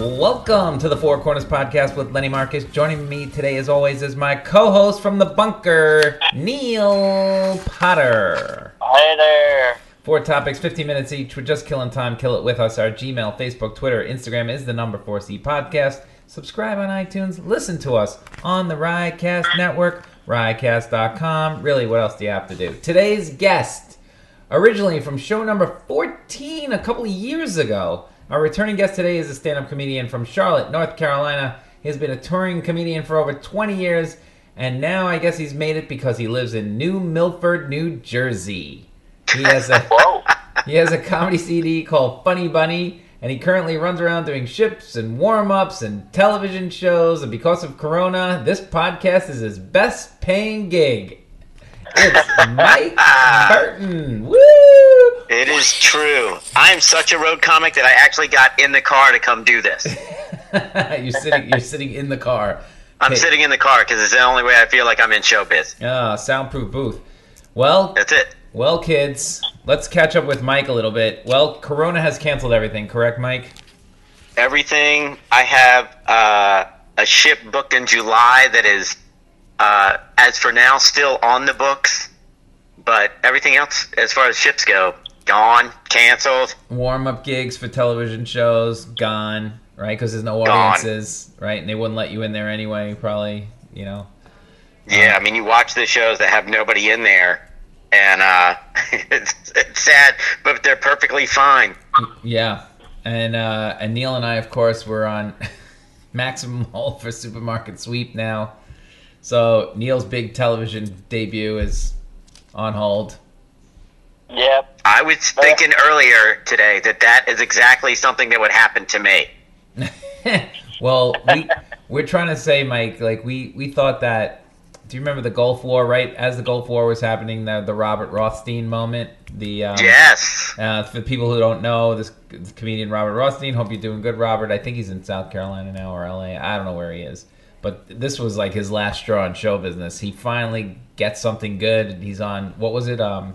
Welcome to the Four Corners Podcast with Lenny Marcus. Joining me today, as always, is my co-host from the bunker, Neil Potter. Hi there. Four topics, 15 minutes each. We're just killing time. Kill it with us. Our Gmail, Facebook, Twitter, Instagram is the number 4C Podcast. Subscribe on iTunes. Listen to us on the Riotcast Network, riotcast.com. Really, what else do you have to do? Today's guest, originally from show number 14 a couple of years ago. Our returning guest today is a stand up comedian from Charlotte, North Carolina. He has been a touring comedian for over 20 years, and now I guess he's made it because he lives in New Milford, New Jersey. He has a he has a comedy CD called Funny Bunny, and he currently runs around doing ships and warm ups and television shows. And because of Corona, this podcast is his best paying gig. It's Mike Burton. Woo! It is true. I'm such a road comic that I actually got in the car to come do this. you're sitting. You're sitting in the car. I'm Hey. sitting in the car because it's the only way I feel like I'm in showbiz. Ah, soundproof booth. Well, That's it. well, kids, let's catch up with Mike a little bit. Well, Corona has canceled everything, correct, Mike? Everything I have uh, a ship booked in July that is, uh, as for now, still on the books. But everything else, as far as ships go, gone, canceled. warm up gigs for television shows gone, right? Because there's no Gone. audiences, right? And they wouldn't let you in there anyway, probably. You know. Yeah, I mean, you watch the shows that have nobody in there, and uh, it's, it's sad, but they're perfectly fine. Yeah, and uh, and Neil and I, of course, were on maximum hold for Supermarket Sweep now. So Neil's big television debut is on hold. Yep. I was thinking earlier today that that is exactly something that would happen to me. well, we we're trying to say, Mike, like we we thought that. Do you remember the Gulf War? Right as the Gulf War was happening, the the Robert Rothstein moment. The um, Yes. Uh, for people who don't know, this, this comedian Robert Rothstein. Hope you're doing good, Robert. I think he's in South Carolina now or LA. I don't know where he is, but this was like his last straw in show business. He finally gets something good. He's on what was it? Um,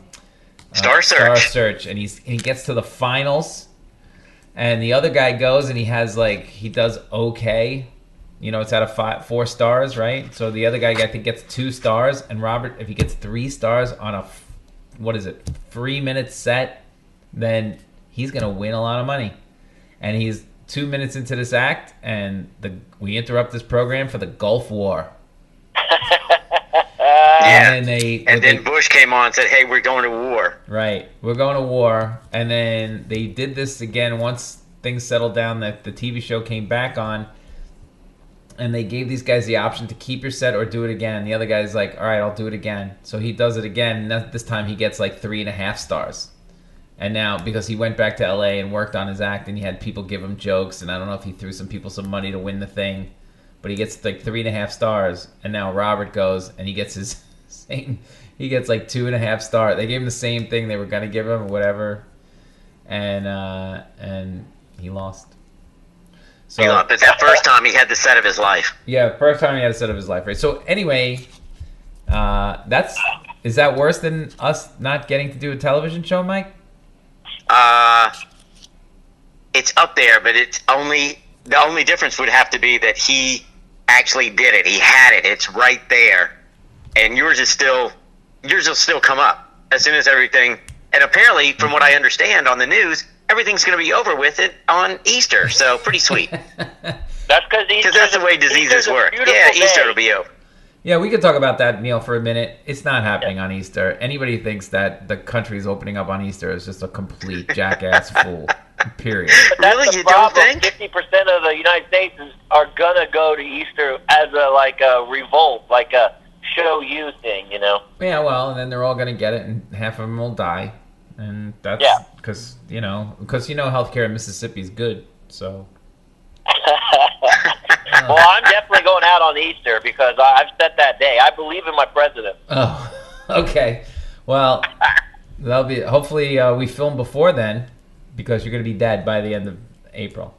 uh, Star Star Search. Search, and he's and he gets to the finals, and the other guy goes and he has like he does okay. You know, it's out of five, four stars, right? So the other guy, I think, gets two stars, and Robert, if he gets three stars on a, what is it, three minute set, then he's gonna win a lot of money. And he's two minutes into this act, and the we interrupt this program for the Gulf War. Yeah. And then they And they- Bush came on and said, "Hey, we're going to war." Right. We're going to war. And then they did this again once things settled down that the TV show came back on. And they gave these guys the option to keep your set or do it again. The other guy's like, all right, I'll do it again. So he does it again. And this time he gets like three and a half stars. And now, because he went back to LA and worked on his act and he had people give him jokes, and I don't know if he threw some people some money to win the thing, but he gets like three and a half stars. And now Robert goes and he gets his same, he gets like two and a half stars. They gave him the same thing they were going to give him or whatever. And, uh, and he lost. So, You know, but that first time he had the set of his life. yeah, first time he had a set of his life, right? So anyway, uh, that's is that worse than us not getting to do a television show, Mike? Uh, it's up there, but it's only the only difference would have to be that he actually did it. He had it. It's right there, and yours is still yours will still come up as soon as everything. And apparently, from what I understand on the news, everything's going to be over with it on Easter. So pretty sweet, That's because because that's the way diseases work. Yeah, Easter will be over. Yeah, we could talk about that, Neil, for a minute. It's not happening on Easter. Anybody thinks that the country's opening up on Easter is just a complete jackass fool. Period. Really, That's the you don't problem. think? Fifty percent of the United States is, are gonna go to Easter as a like a revolt, like a show you thing, you know. Yeah, well, and then they're all going to get it, and half of them will die, and that's Yeah. because you know because you know healthcare in Mississippi is good. So well, I'm definitely going out on Easter because I've set that day. I believe in my president. Oh, okay. Well, that'll be. Hopefully, uh, we film before then, because you're going to be dead by the end of April.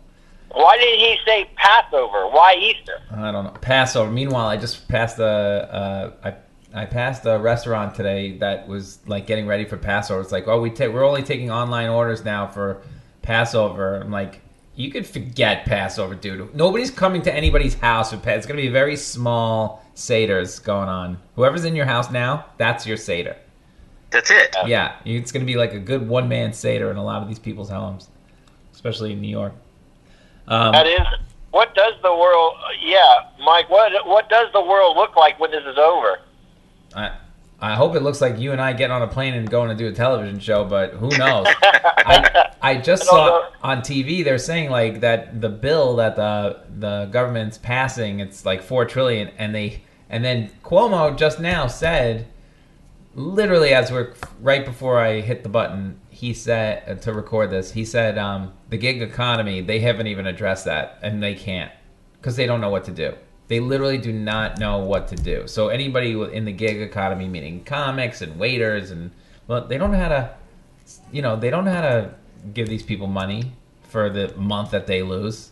Why did he say Passover? Why Easter? I don't know. Passover. Meanwhile, I just passed a. Uh, I I passed a restaurant today that was like getting ready for Passover. It's like, oh, we take we're only taking online orders now for Passover. I'm like, you could forget Passover, dude. Nobody's coming to anybody's house for Passover. It's gonna be very small seders going on. Whoever's in your house now, that's your seder. That's it. Yeah, it's gonna be like a good one man seder in a lot of these people's homes, especially in New York. Um, That is. What does the world? Yeah, Mike. What what does the world look like when this is over? I I hope it looks like you and I getting on a plane and going to do a television show, but who knows? I, I just I saw know. on TV they're saying like that the bill that the the government's passing it's like four trillion, and they and then Cuomo just now said, literally as we're right before I hit the button, he said uh, to record this, he said um, the gig economy they haven't even addressed that, and they can't because they don't know what to do. They literally do not know what to do. So anybody in the gig economy, meaning comics and waiters, and well, they don't know how to, you know, they don't know how to give these people money for the month that they lose.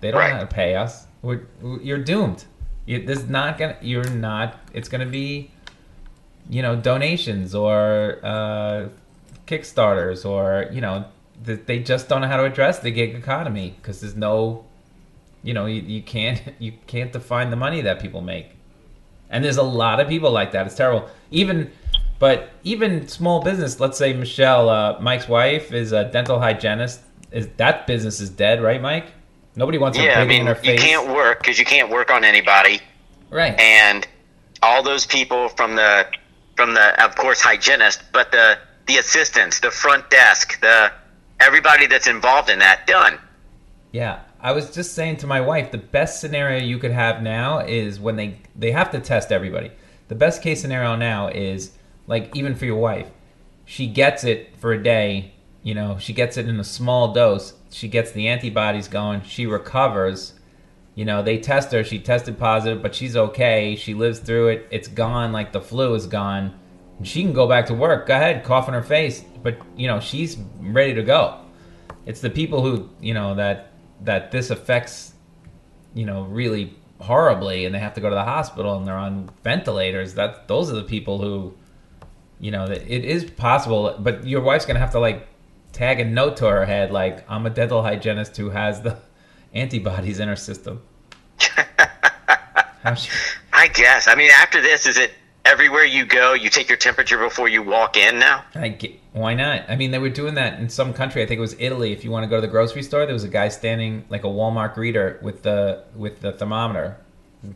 They don't know how to pay us. We're, you're doomed. You, this is not gonna. You're not. It's gonna be, you know, donations or uh, kickstarters or you know, th- they just don't know how to address the gig economy because there's no you know you, you can't you can't define the money that people make. And there's a lot of people like that. It's terrible. Even but even small business let's say michelle uh, mike's wife is a dental hygienist. Is that business is dead right mike? Nobody wants Yeah, I mean, you can't work because you can't work on anybody, right. And all those people from the from the of course hygienist, but the the assistants, the front desk, the everybody that's involved in that done. Yeah, I was just saying to my wife, the best scenario you could have now is when they they have to test everybody. The best case scenario now is like even for your wife, she gets it for a day. You know, she gets it in a small dose. She gets the antibodies going. She recovers. You know, they test her. She tested positive, but she's okay. She lives through it. It's gone like the flu is gone. And she can go back to work. Go ahead, cough in her face. But you know, she's ready to go it's the people who you know that that this affects you know really horribly and they have to go to the hospital and they're on ventilators that those are the people who you know that it is possible but your wife's gonna have to like tag a note to her head like i'm a dental hygienist who has the antibodies in her system she, I guess. I mean, after this, is it everywhere you go? You take your temperature before you walk in now. I get, why not? I mean, they were doing that in some country. I think it was Italy. If you want to go to the grocery store, there was a guy standing like a Walmart greeter with the with the thermometer,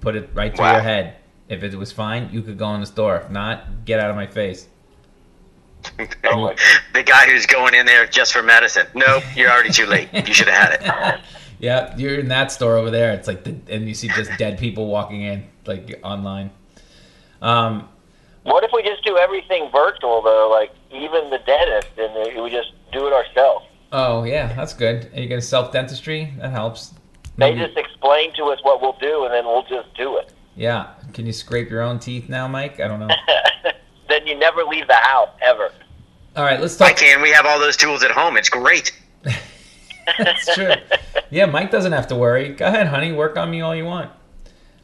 put it right to Wow. your head. If it was fine, you could go in the store. If not, get out of my face. Oh the guy who's going in there just for medicine. Nope, you're already too late. You should have had it. Yeah, you're in that store over there. It's like the and you see just dead people walking in like online. Um, What if we just do everything virtual though? Like even the dentist, and we just do it ourselves. oh yeah, that's good. Are you gonna self dentistry? That helps. They just explain to us what we'll do, and then we'll just do it. yeah. Can you scrape your own teeth now, Mike? I don't know. then you never leave the house ever. All right, let's talk. I can. We have all those tools at home. It's great. That's true. Yeah, Mike doesn't have to worry. Go ahead, honey. Work on me all you want.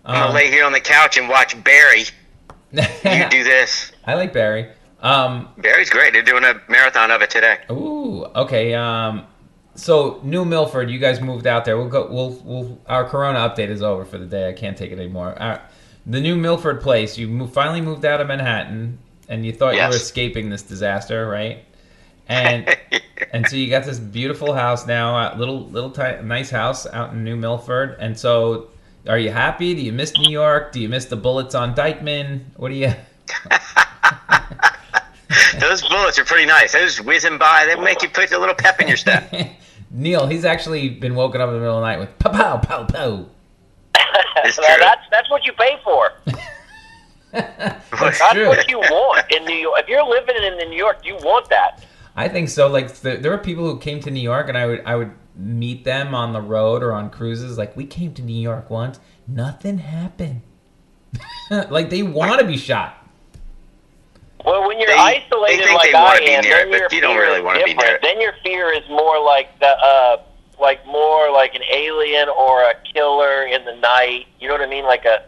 I'm gonna Um, lay here on the couch and watch Barry. You do this. I like Barry. Um, Barry's great. They're doing a marathon of it today. ooh, okay. Um, so New Milford, you guys moved out there. We'll go. We'll. We'll. Our Corona update is over for the day. I can't take it anymore. Right. The New Milford place. You finally moved out of Manhattan, and you thought you were escaping this disaster, right? And and so you got this beautiful house now, uh, little little ti- nice house out in New Milford. And so, are you happy? Do you miss New York? Do you miss the bullets on Dyckman? What do you? Those bullets are pretty nice. Those whizzing by, they make you put a little pep in your step. Neil, he's actually been woken up in the middle of the night with pow pow pow pow. It's true. that's that's what you pay for. That's That's true. what you want in New York. If you're living in New York, do you want that. I think so. Like th- there were people who came to New York, and I would I would meet them on the road or on cruises. Like we came to New York once, nothing happened. like they want to be shot. Well, when you're They- they isolated think like they wanna I be am, near then it, but your you don't really wanna be different. near it. Then your fear is more like the, uh, like more like an alien or a killer in the night. You know what I mean? Like a,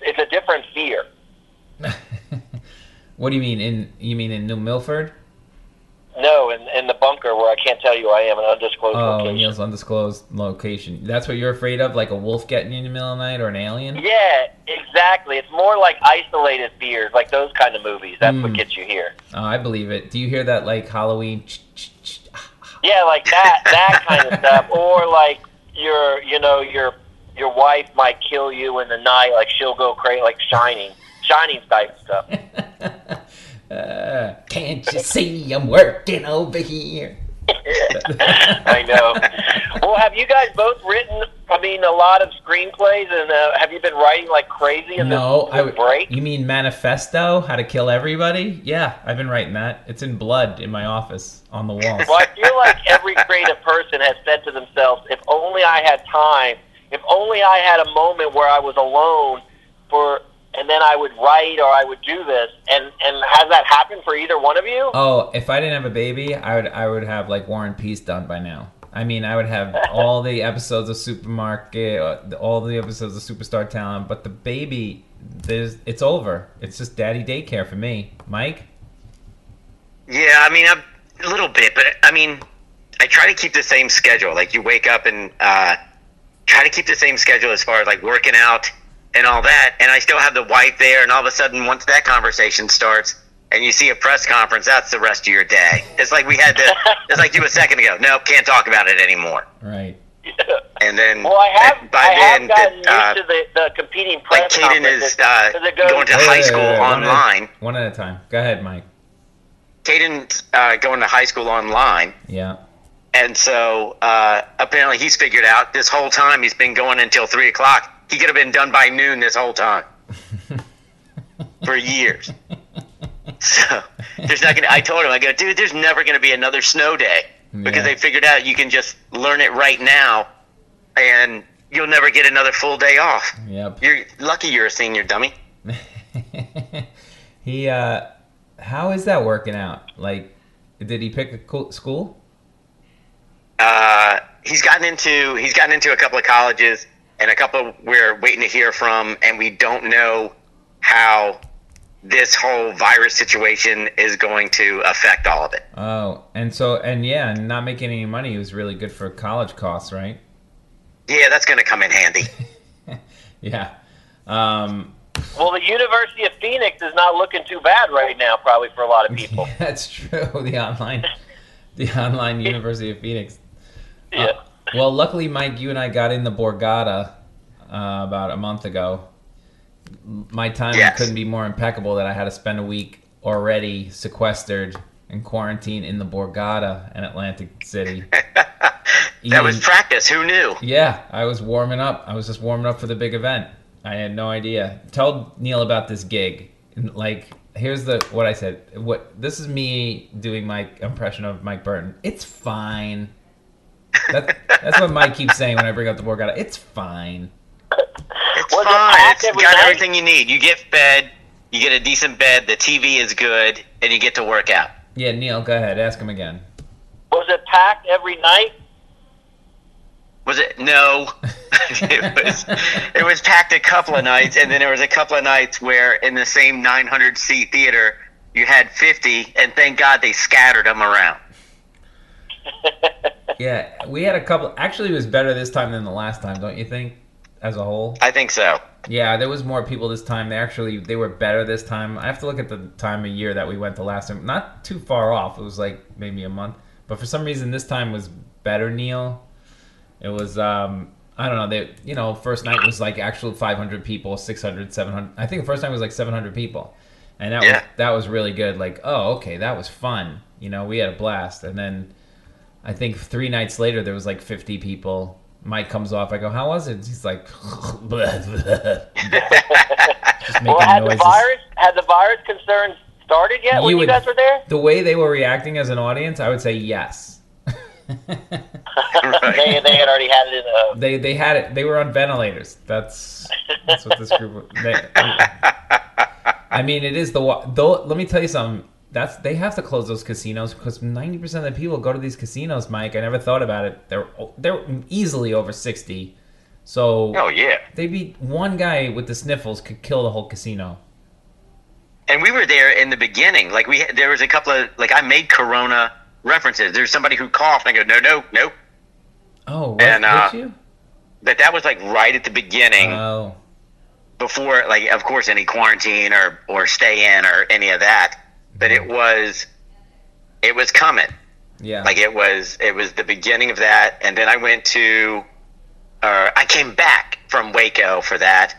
it's a different fear. What do you mean in you mean in New Milford? No, in, in the bunker where I can't tell you I am, an undisclosed Oh, location. Neil's undisclosed location. That's what you're afraid of, like a wolf getting you in the middle of the night or an alien? Yeah, exactly. It's more like isolated fears, like those kind of movies. That's what Mm. gets you here. Oh, I believe it. Do you hear that like Halloween? ch- ch- ah, Yeah, like that that kind of stuff, or like your you know your your wife might kill you in the night, like she'll go crazy, like Shining, Shining type stuff. Uh, can't you see I'm working over here? I know. Well, have you guys both written? I mean, a lot of screenplays, and uh, have you been writing like crazy in No, this, I this would. break? You mean manifesto? How to kill everybody? Yeah, I've been writing that. It's in blood in my office on the wall. Well, I feel like every creative person has said to themselves, if only I had time, if only I had a moment where I was alone for and then I would write or I would do this. And and has that happened for either one of you? Oh, if I didn't have a baby, I would I would have like War and Peace done by now. I mean, I would have all the episodes of Supermarket, uh, all the episodes of Superstar Talent, but the baby, there's it's over. It's just daddy daycare for me. Mike? Yeah, I mean, I'm, a little bit, but I mean, I try to keep the same schedule. Like you wake up and uh, try to keep the same schedule as far as like working out and all that. And I still have the wife there, and all of a sudden, once that conversation starts, and you see a press conference, that's the rest of your day. It's like we had to. It's like you a second ago. Nope, can't talk about it anymore. Right. And then well, I have by I then, have gotten uh, used to the, the competing press like Caden conferences, is uh, 'cause it goes- going to Wait, high wait, school wait, wait, one at online. One at a time. Go ahead, Mike. Caden's uh, going to high school online. Yeah. And so uh, apparently he's figured out this whole time he's been going until three o'clock. He could have been done by noon this whole time for years. So there's not gonna. I told him, I go, dude, there's never gonna be another snow day because Yeah. they figured out you can just learn it right now, and you'll never get another full day off. Yep. You're lucky you're a senior, dummy. he uh how is that working out? Like did he pick a cool school? Uh, he's gotten into he's gotten into a couple of colleges and a couple we're waiting to hear from, and we don't know how this whole virus situation is going to affect all of it. Oh, and so and yeah, and not making any money was really good for college costs, right? Yeah, that's going to come in handy. Yeah. Um Well, the University of Phoenix is not looking too bad right now, probably for a lot of people. that's true. The online the online University of Phoenix. Yeah. Uh, well, luckily, Mike, you and I got in the Borgata uh, about a month ago. My timing Yes. couldn't be more impeccable that I had to spend a week already sequestered and quarantined in the Borgata in Atlantic City. that was practice. Who knew? yeah, I was warming up. I was just warming up for the big event. I had no idea. Tell Neil about this gig. And, Like, here's the what I said. What this is me doing my impression of Mike Burton. It's fine. That, that's what Mike keeps saying when I bring up the Borgata. It's fine. It's Was it fine. packed It's every got night? everything you need. You get fed, you get a decent bed, the TV is good, and you get to work out. Yeah, Neil, go ahead. Ask him again. Was it packed every night? Was it? No. it was. It was packed a couple of nights, and then there was a couple of nights where, in the same 900 seat theater, you had 50, and thank God they scattered them around. Yeah, we had a couple. Actually, it was better this time than the last time, don't you think? As a whole. I think so. Yeah, there was more people this time. They actually they were better this time. I have to look at the time of year that we went the last time. Not too far off. It was like maybe a month. But for some reason this time was better, Neil. It was um I don't know. They you know, first night was like actual 500 people, 600, 700. I think the first time was like 700 people. And that was that was really good. Like, oh, okay, that was fun. You know, we had a blast. And then I think 3 nights later there was like 50 people. Mike comes off. I go, "How was it?" He's like, Just making well, had noises. the virus had the virus concerns started yet when You you guys were there? The way they were reacting as an audience, I would say yes. they they had already had it in a. They they had it. They were on ventilators. That's that's what this group. They, I mean, it is the wa- though. Let me tell you something. That's they have to close those casinos because ninety percent of the people go to these casinos. Mike, I never thought about it. They're they're easily over sixty. So Oh yeah. they'd be one guy with the sniffles could kill the whole casino. And we were there in the beginning. Like we, there was a couple of like I made Corona references. There's somebody who coughed. And I go, no, no, no. Oh, what, And, uh, you? But that was like right at the beginning, Oh, before like of course any quarantine or or stay in or any of that. But it was, it was coming. yeah. Like it was, it was the beginning of that. And then I went to, or I came back from Waco for that.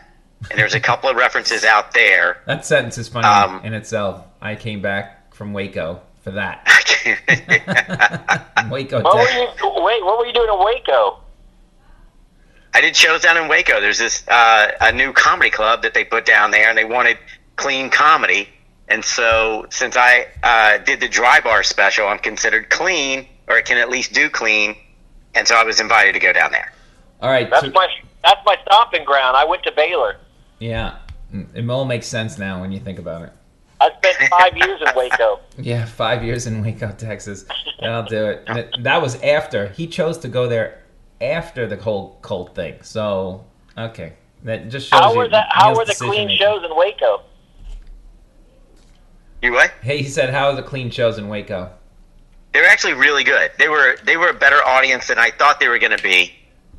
And there's a couple of references out there. that sentence is funny um, in itself. I came back from Waco for that. Waco, What were you? Wait, what were you doing in Waco? I did shows down in Waco. There's this uh, a new comedy club that they put down there, and they wanted clean comedy. And so, since I uh, did the dry bar special, I'm considered clean, or can at least do clean. And so, I was invited to go down there. All right. That's so- my that's my stomping ground. I went to Baylor. Yeah, Mm, it all makes sense now when you think about it. I spent five years in Waco. Yeah, five years in Waco, Texas. That'll do it. And That was after he chose to go there after the whole cult thing. So okay, that just shows How you. were the How were the clean making. shows in Waco? You what? Hey, he said, "How are the clean shows in Waco?" They were actually really good. They were they were a better audience than I thought they were going to be.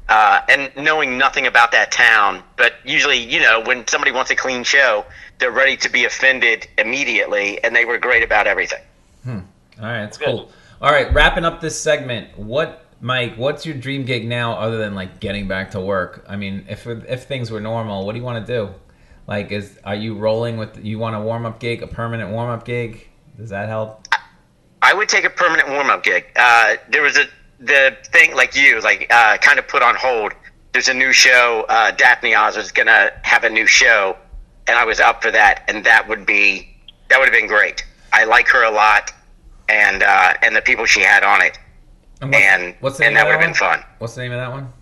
Uh, and knowing nothing about that town, but usually, you know, when somebody wants a clean show, they're ready to be offended immediately, and they were great about everything. Hmm. All right, that's Good. cool. All right, wrapping up this segment. What, Mike? What's your dream gig now, other than like getting back to work? I mean, if if things were normal, what do you want to do? Like, is are you rolling with? You want a warm up gig, a permanent warm up gig? Does that help? I would take a permanent warm up gig. Uh, there was a the thing like you like uh, kind of put on hold. There's a new show. Uh, Daphne Oz was gonna have a new show, and I was up for that, and that would be that would have been great. I like her a lot, and uh, and the people she had on it, And, what's, and what's and that would have been fun. What's the name of that one?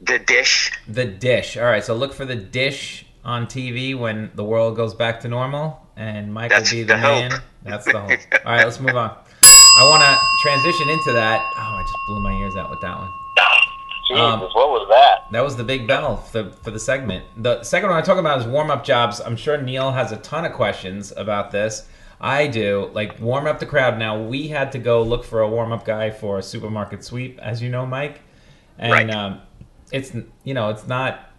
The dish. The Dish. All right, so look for the Dish on TV when the world goes back to normal, and Mike That's will be the, the man. hope. That's the hope. All right, let's move on. I want to transition into that. Oh, I just blew my ears out with that one. Jesus, Um, what was that? That was the big bell for, for the segment. The second one I talk about is warm up jobs. I'm sure Neil has a ton of questions about this. I do. Like warm up the crowd. Now we had to go look for a warm up guy for a supermarket sweep, as you know, Mike. And Right. um, it's you know it's not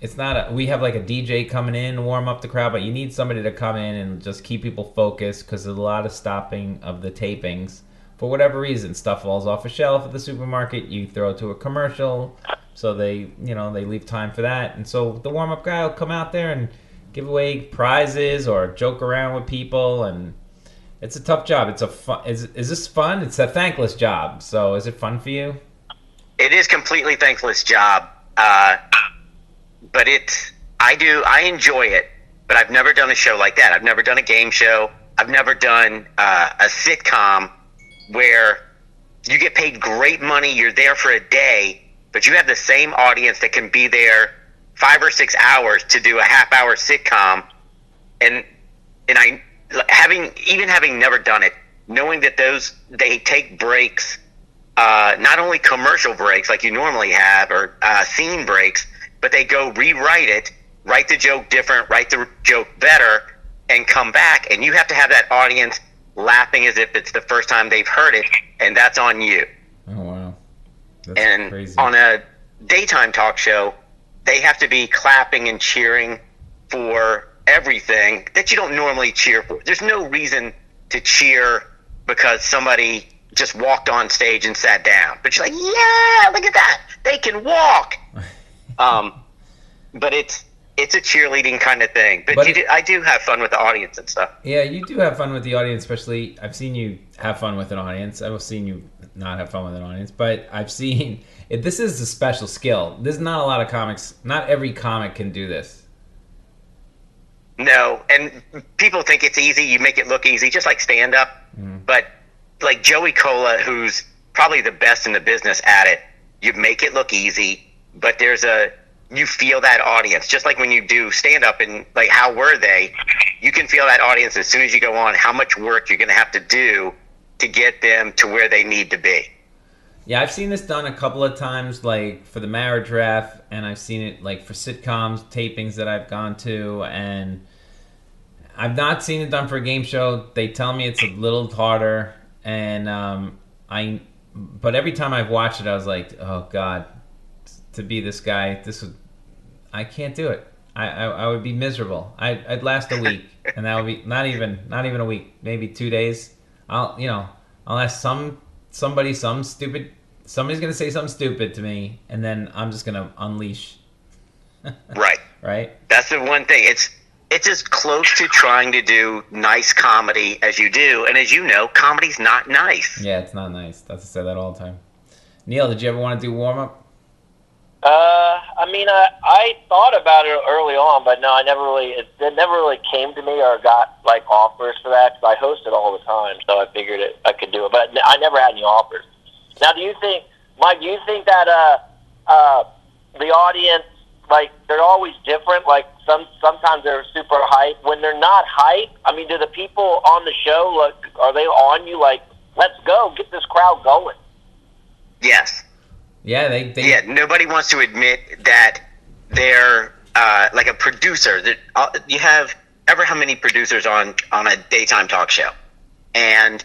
it's not a, we have like a DJ coming in warm up the crowd, but you need somebody to come in and just keep people focused because there's a lot of stopping of the tapings for whatever reason. Stuff falls off a shelf at the supermarket, you throw it to a commercial, so they you know they leave time for that, and so the warm up guy will come out there and give away prizes or joke around with people and. It's a tough job. It's a fun. Is is this fun? It's a thankless job. So is it fun for you? It is completely thankless job, uh, but it's I do I enjoy it. But I've never done a show like that. I've never done a game show. I've never done uh, a sitcom where you get paid great money. You're there for a day, but you have the same audience that can be there five or six hours to do a half hour sitcom, and and I having even having never done it, knowing that those they take breaks uh, not only commercial breaks like you normally have or uh, scene breaks, but they go rewrite it, write the joke different, write the joke better, and come back. And you have to have that audience laughing as if it's the first time they've heard it, and that's on you. Oh wow, that's And crazy. on a daytime talk show, they have to be clapping and cheering for everything that you don't normally cheer for. There's no reason to cheer because somebody just walked on stage and sat down. But you're like, yeah, look at that. They can walk. um, but it's it's a cheerleading kind of thing. But, But you it- do, I do have fun with the audience and stuff. Yeah, you do have fun with the audience, especially I've seen you have fun with an audience. I've seen you not have fun with an audience, but I've seen it, this is a special skill. There's not a lot of comics. Not every comic can do this. No, and people think it's easy. You make it look easy, just like stand up. But like Joey Kola, who's probably the best in the business at it. You make it look easy, but there's a you feel that audience just like when you do stand up and like how were they you can feel that audience as soon as you go on how much work you're going to have to do to get them to where they need to be Yeah, I've seen this done a couple of times, like for the marriage ref, and I've seen it like for sitcoms tapings that I've gone to, and I've not seen it done for a game show. They tell me it's a little harder, and um, I, but every time I've watched it, I was like, oh god, to be this guy, this would, I can't do it. I, I, I would be miserable. I, I'd last a week, and that would be not even not even a week, maybe two days. I'll you know unless some somebody some stupid somebody's gonna say something stupid to me, and then I'm just gonna unleash. right Right? That's the one thing. It's it's as close to trying to do nice comedy as you do, and as you know, comedy's not nice. Yeah, it's not nice. That's I say that all the time. Neil, did you ever want to do warm up? Uh, I mean, I, I thought about it early on, but no, I never really, it, it never really came to me or got like offers for that because I host it all the time, so I figured it, I could do it, but I never had any offers. Now, do you think, Mike? Do you think that uh, uh, the audience, like, they're always different? Like, some sometimes they're super hype. When they're not hype, I mean, do the people on the show like, are they on you? Like, let's go, get this crowd going. Yes. Yeah, they, they Yeah. Nobody wants to admit that they're uh, like a producer. That uh, you have ever how many producers on on a daytime talk show, and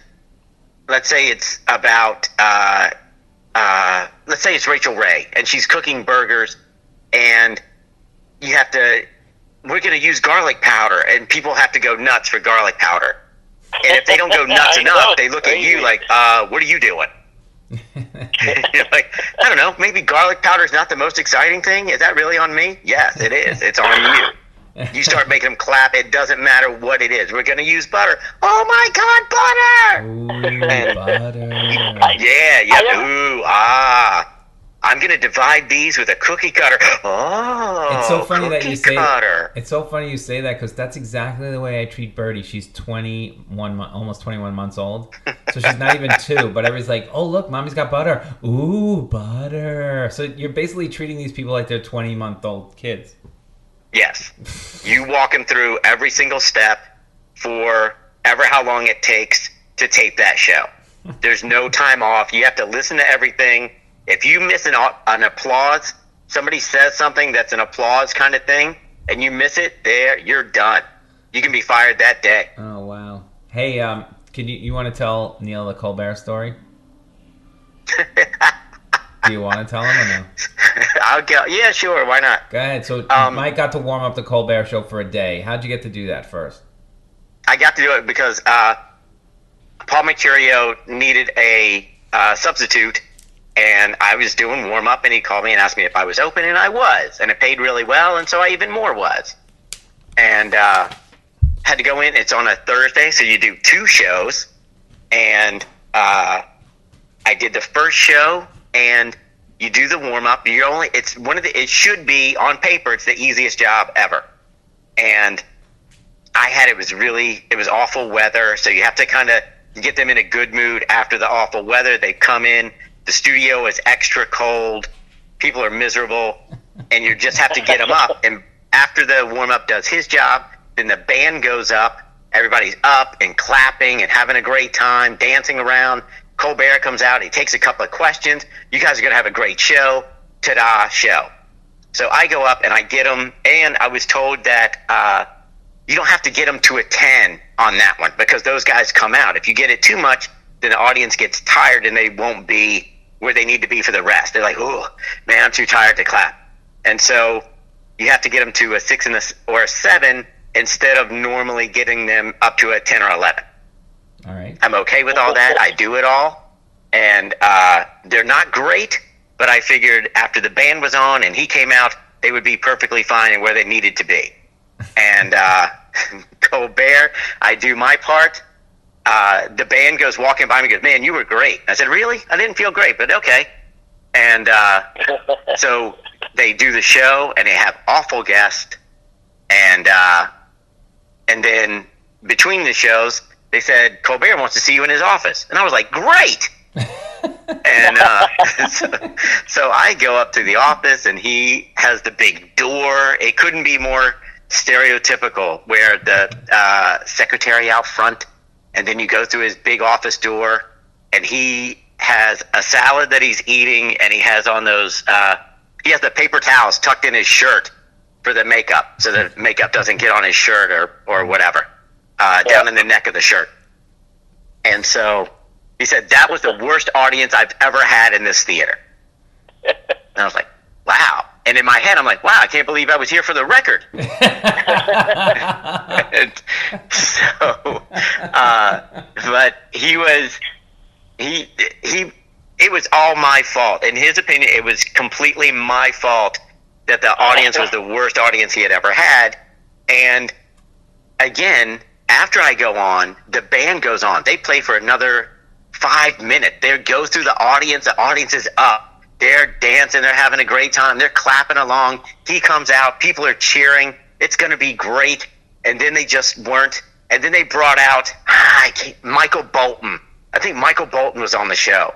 let's say it's about uh, uh, let's say it's Rachael Ray and she's cooking burgers, and you have to we're going to use garlic powder, and people have to go nuts for garlic powder. And if they don't go nuts I know, enough, they look at you like, uh, "What are you doing?" You're like, I don't know, maybe garlic powder is not the most exciting thing. Is that really on me? Yes, it is. It's on you. You start making them clap. It doesn't matter what it is. We're going to use butter. Oh my God, butter! Ooh, butter. Yeah, yeah. I Ooh, ah. I'm going to divide these with a cookie cutter. Oh, It's so funny that you say. cutter. It's so funny you say that because that's exactly the way I treat Birdie. She's 21, almost 21 months old, so she's not even two. But everybody's like, "Oh, look, mommy's got butter. Ooh, butter." So you're basically treating these people like they're 20 month old kids. Yes. You walk them through every single step for ever how long it takes to tape that show. There's no time off. You have to listen to everything. If you miss an, an applause, somebody says something that's an applause kind of thing, and you miss it, there, you're done. You can be fired that day. Oh wow. Hey, um, can you you want to tell Neil the Colbert story? Do you want to tell him or no? I'll go. Yeah, sure. Why not? Go ahead. So Um, Mike got to warm up the Colbert Show for a day. How'd you get to do that first? I got to do it because uh, Paul Mecurio needed a uh, substitute, and I was doing warm up, and he called me and asked me if I was open, and I was, and it paid really well, and so I even more was, and uh, had to go in. It's on a Thursday, so you do two shows, and uh, I did the first show, and you do the warm up. You're only it's one of the it should be on paper. It's the easiest job ever, and I had it was really it was awful weather, so you have to kind of get them in a good mood after the awful weather. They come in, the studio is extra cold, people are miserable, and you just have to get them up. And after the warm up does his job, then the band goes up. Everybody's up and clapping and having a great time, dancing around. Colbert comes out. He takes a couple of questions. You guys are gonna have a great show. Ta-da! Show. So I go up and I get them, and I was told that uh, you don't have to get them to a 10 on that one because those guys come out. If you get it too much, then the audience gets tired and they won't be where they need to be for the rest. They're like, oh, man, I'm too tired to clap. And so you have to get them to a 6 and a, or a 7 instead of normally getting them up to a 10 or 11. All right. I'm okay with all that. I do it all, and uh, they're not great. But I figured after the band was on and he came out, they would be perfectly fine and where they needed to be. And uh, Colbert, I do my part. Uh, the band goes walking by me, and goes, "Man, you were great." I said, "Really? I didn't feel great, but okay." And uh, so they do the show, and they have awful guests, and uh, and then between the shows, they said Colbert wants to see you in his office, and I was like, "Great!" and uh, so, so I go up to the office, and he has the big door. It couldn't be more stereotypical, where the uh, secretary out front, and then you go through his big office door, and he has a salad that he's eating, and he has on those. Uh, he has the paper towels tucked in his shirt for the makeup, so the makeup doesn't get on his shirt or or whatever, uh, down in the neck of the shirt. And so he said that was the worst audience I've ever had in this theater. And I was like, wow. And in my head, I'm like, wow, I can't believe I was here for the record. So, uh, but he was, he, he, it was all my fault. In his opinion, it was completely my fault that the audience was the worst audience he had ever had. And again, after I go on, the band goes on. They play for another five minutes. They go through the audience. The audience is up. They're dancing. They're having a great time. They're clapping along. He comes out. People are cheering. It's going to be great. And then they just weren't. And then they brought out ah, I can't, Michael Bolton. I think Michael Bolton was on the show.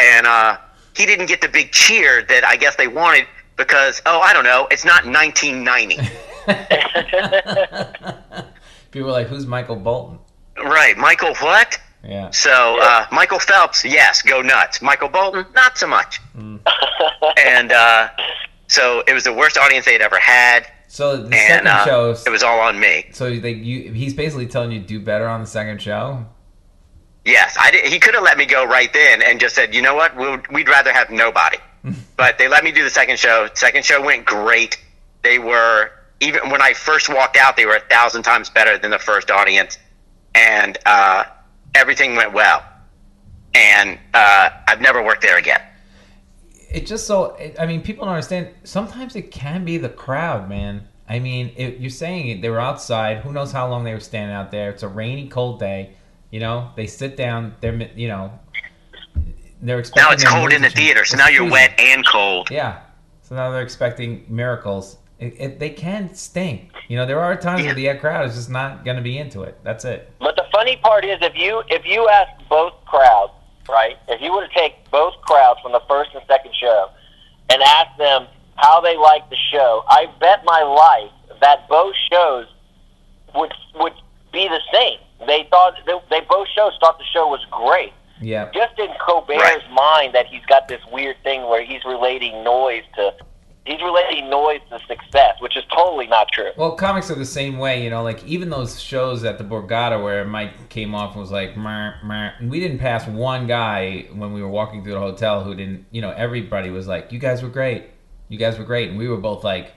And uh, he didn't get the big cheer that I guess they wanted because, oh, I don't know, it's not 1990. People were like, "Who's Michael Bolton?" right. Michael what? Yeah. So uh, Michael Phelps, yes, go nuts. Michael Bolton, not so much. and uh, so it was the worst audience they'd ever had, So the and second uh, show. it was all on me. So they, you, he's basically telling you to do better on the second show. Yes, I did, he could have let me go right then and just said, you know what, we'll, we'd rather have nobody. but they let me do the second show. Second show went great. They were even when I first walked out, they were a thousand times better than the first audience, and uh, everything went well. And uh, I've never worked there again. It just so I mean, people don't understand. Sometimes it can be the crowd, man. I mean, it, you're saying it, they were outside. Who knows how long they were standing out there? It's a rainy, cold day. You know, they sit down. They're, you know, they're expecting. Now it's cold in the theater, so now you're wet and cold. Yeah. So now they're expecting miracles. It, it, they can stink. You know, there are times where the crowd is just not going to be into it. That's it. But the funny part is, if you if you ask both crowds, right? If you were to take both crowds from the first and second show and ask them how they liked the show, I bet my life that both shows would would be the same. They thought they, they both shows thought the show was great. Yeah. Just in Colbert's Right. mind that he's got this weird thing where he's relating noise to he's relating noise to success, which is totally not true. Well, comics are the same way, you know. Like even those shows at the Borgata where Mike came off and was like, and we didn't pass one guy when we were walking through the hotel who didn't. You know, everybody was like, "You guys were great, you guys were great," and we were both like,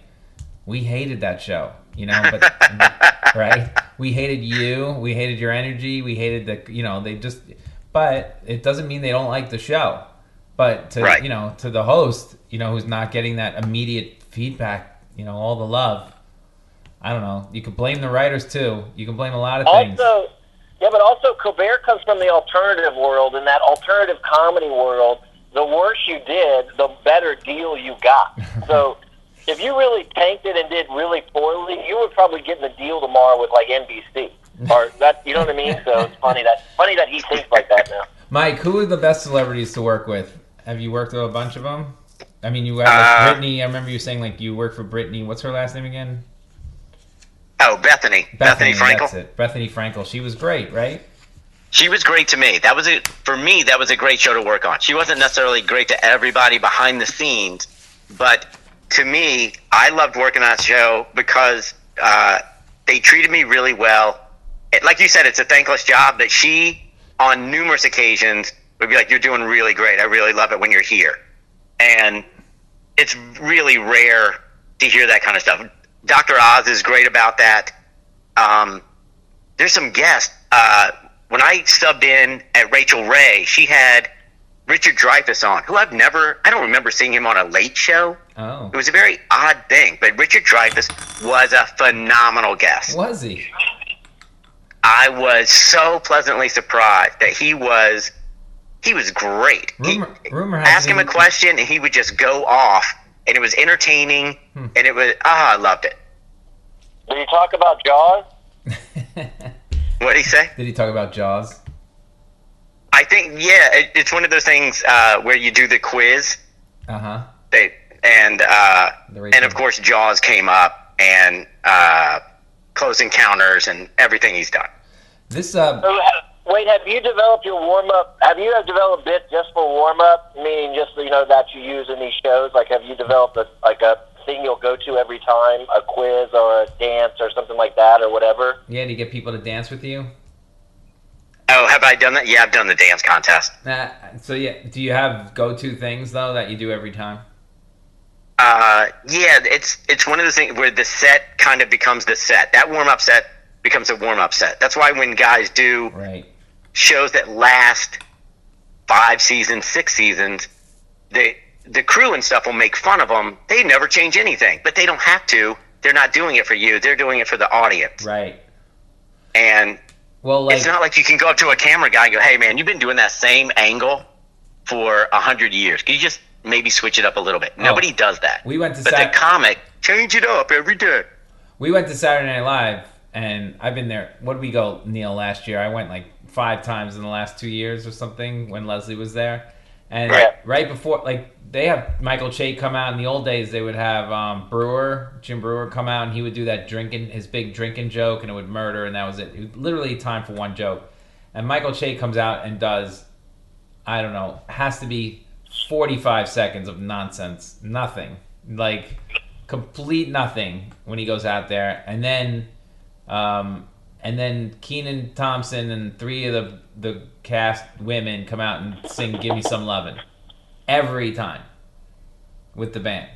"We hated that show," you know. But right, we hated you, we hated your energy, we hated the, you know, they just. But it doesn't mean they don't like the show. But to Right. you know, to the host, you know, who's not getting that immediate feedback, you know, all the love. I don't know. You can blame the writers too. You can blame a lot of things. Also, yeah, but also Colbert comes from the alternative world. In that alternative comedy world, the worse you did, the better deal you got. So, if you really tanked it and did really poorly, you would probably get the deal tomorrow with like NBC or that. You know what I mean? So it's funny that funny that he thinks like that now. Mike, who are the best celebrities to work with? Have you worked with a bunch of them? I mean, you have like Uh, Brittany. I remember you saying like you work for Brittany. What's her last name again? Oh, Bethenny, Bethenny, Frankel. That's it. Bethenny Frankel. She was great, right? She was great to me. That was a for me. That was a great show to work on. She wasn't necessarily great to everybody behind the scenes, but to me, I loved working on that show because uh, they treated me really well. It, like you said, it's a thankless job. But she, on numerous occasions, would be like, "You're doing really great. I really love it when you're here," and it's really rare to hear that kind of stuff. Dr. Oz is great about that. Um, there's some guests. Uh, when I subbed in at Rachael Ray, she had Richard Dreyfuss on, who I've never, I don't remember seeing him on a late show. Oh, It was a very odd thing, but Richard Dreyfuss was a phenomenal guest. was he? I was so pleasantly surprised that he was, he was great. He- Rumor, rumor has ask him a question and he would just go off, and it was entertaining, Hmm. and it was, ah, I loved it. Did he talk about Jaws? What did he say? Did he talk about Jaws? I think yeah, it, it's one of those things uh, where you do the quiz. Uh huh. They and uh, and of course Jaws came up and uh, Close Encounters and everything he's done. This uh, So, ha- wait, have you developed your warm up? Have you developed bits just for warm up? Meaning, just you know that you use in these shows. Like, have you developed a like a thing you'll go to every time, a quiz or a dance or something like that, or whatever? yeah, to get people to dance with you. Oh, have I done that? Yeah, I've done the dance contest. Uh, so yeah, do you have go-to things though that you do every time? Uh, yeah, it's it's one of those things where the set kind of becomes the set. That warm up set becomes a warm up set. That's why when guys do Right. Shows that last five seasons, six seasons, the the crew and stuff will make fun of them. They never change anything, but they don't have to. They're not doing it for you. They're doing it for the audience. Right. And Well, like it's not like you can go up to a camera guy and go, "Hey, man, you've been doing that same angle for a hundred years. Can you just maybe switch it up a little bit?" Oh. Nobody does that. we went to but Sat- the comic change it up every day. we went to Saturday Night Live, and I've been there. What did we go, Neil? Last year, I went like five times in the last two years or something when Leslie was there. And Right. right before, like they have Michael Che come out. In the old days, they would have um, Breuer, Jim Breuer, come out, and he would do that drinking, his big drinking joke, and it would murder, and that was it. it was literally time for one joke. And Michael Che comes out and does, I don't know, has to be forty-five seconds of nonsense, nothing, like complete nothing when he goes out there, and then, um, and then Kenan Thompson and three of the the cast women come out and sing "Give Me Some Lovin'" every time with the band,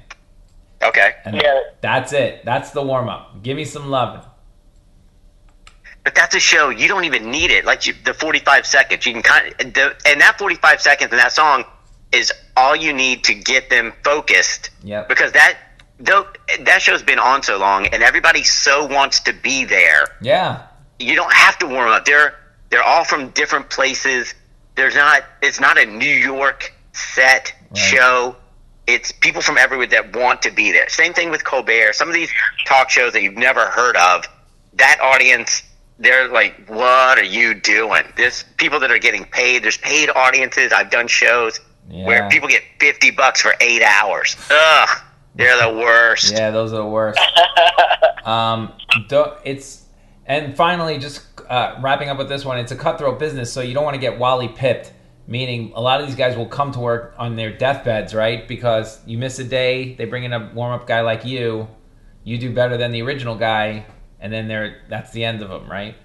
Okay, and Yeah. that's it. That's the warm up. Give me some lovin'. but that's a show you don't even need it. Like you, the forty-five seconds, you can kind of, the, and that forty-five seconds in that song is all you need to get them focused. Yep. Because that though that show's been on so long, and everybody so wants to be there. Yeah, you don't have to warm up. They're they're all from different places. There's not it's not a New York set Right. show. It's people from everywhere that want to be there. Same thing with Colbert. Some of these talk shows that you've never heard of, that audience, they're like, "What are you doing?" There's people that are getting paid. There's paid audiences. I've done shows Yeah. where people get fifty bucks for eight hours. Ugh, they're the worst. yeah, those are the worst. um, it's and finally, just uh, wrapping up with this one. It's a cutthroat business, so you don't want to get Wally pipped. Meaning, a lot of these guys will come to work on their deathbeds, right? Because you miss a day, they bring in a warm up guy like you, you do better than the original guy, and then they're that's the end of them, right?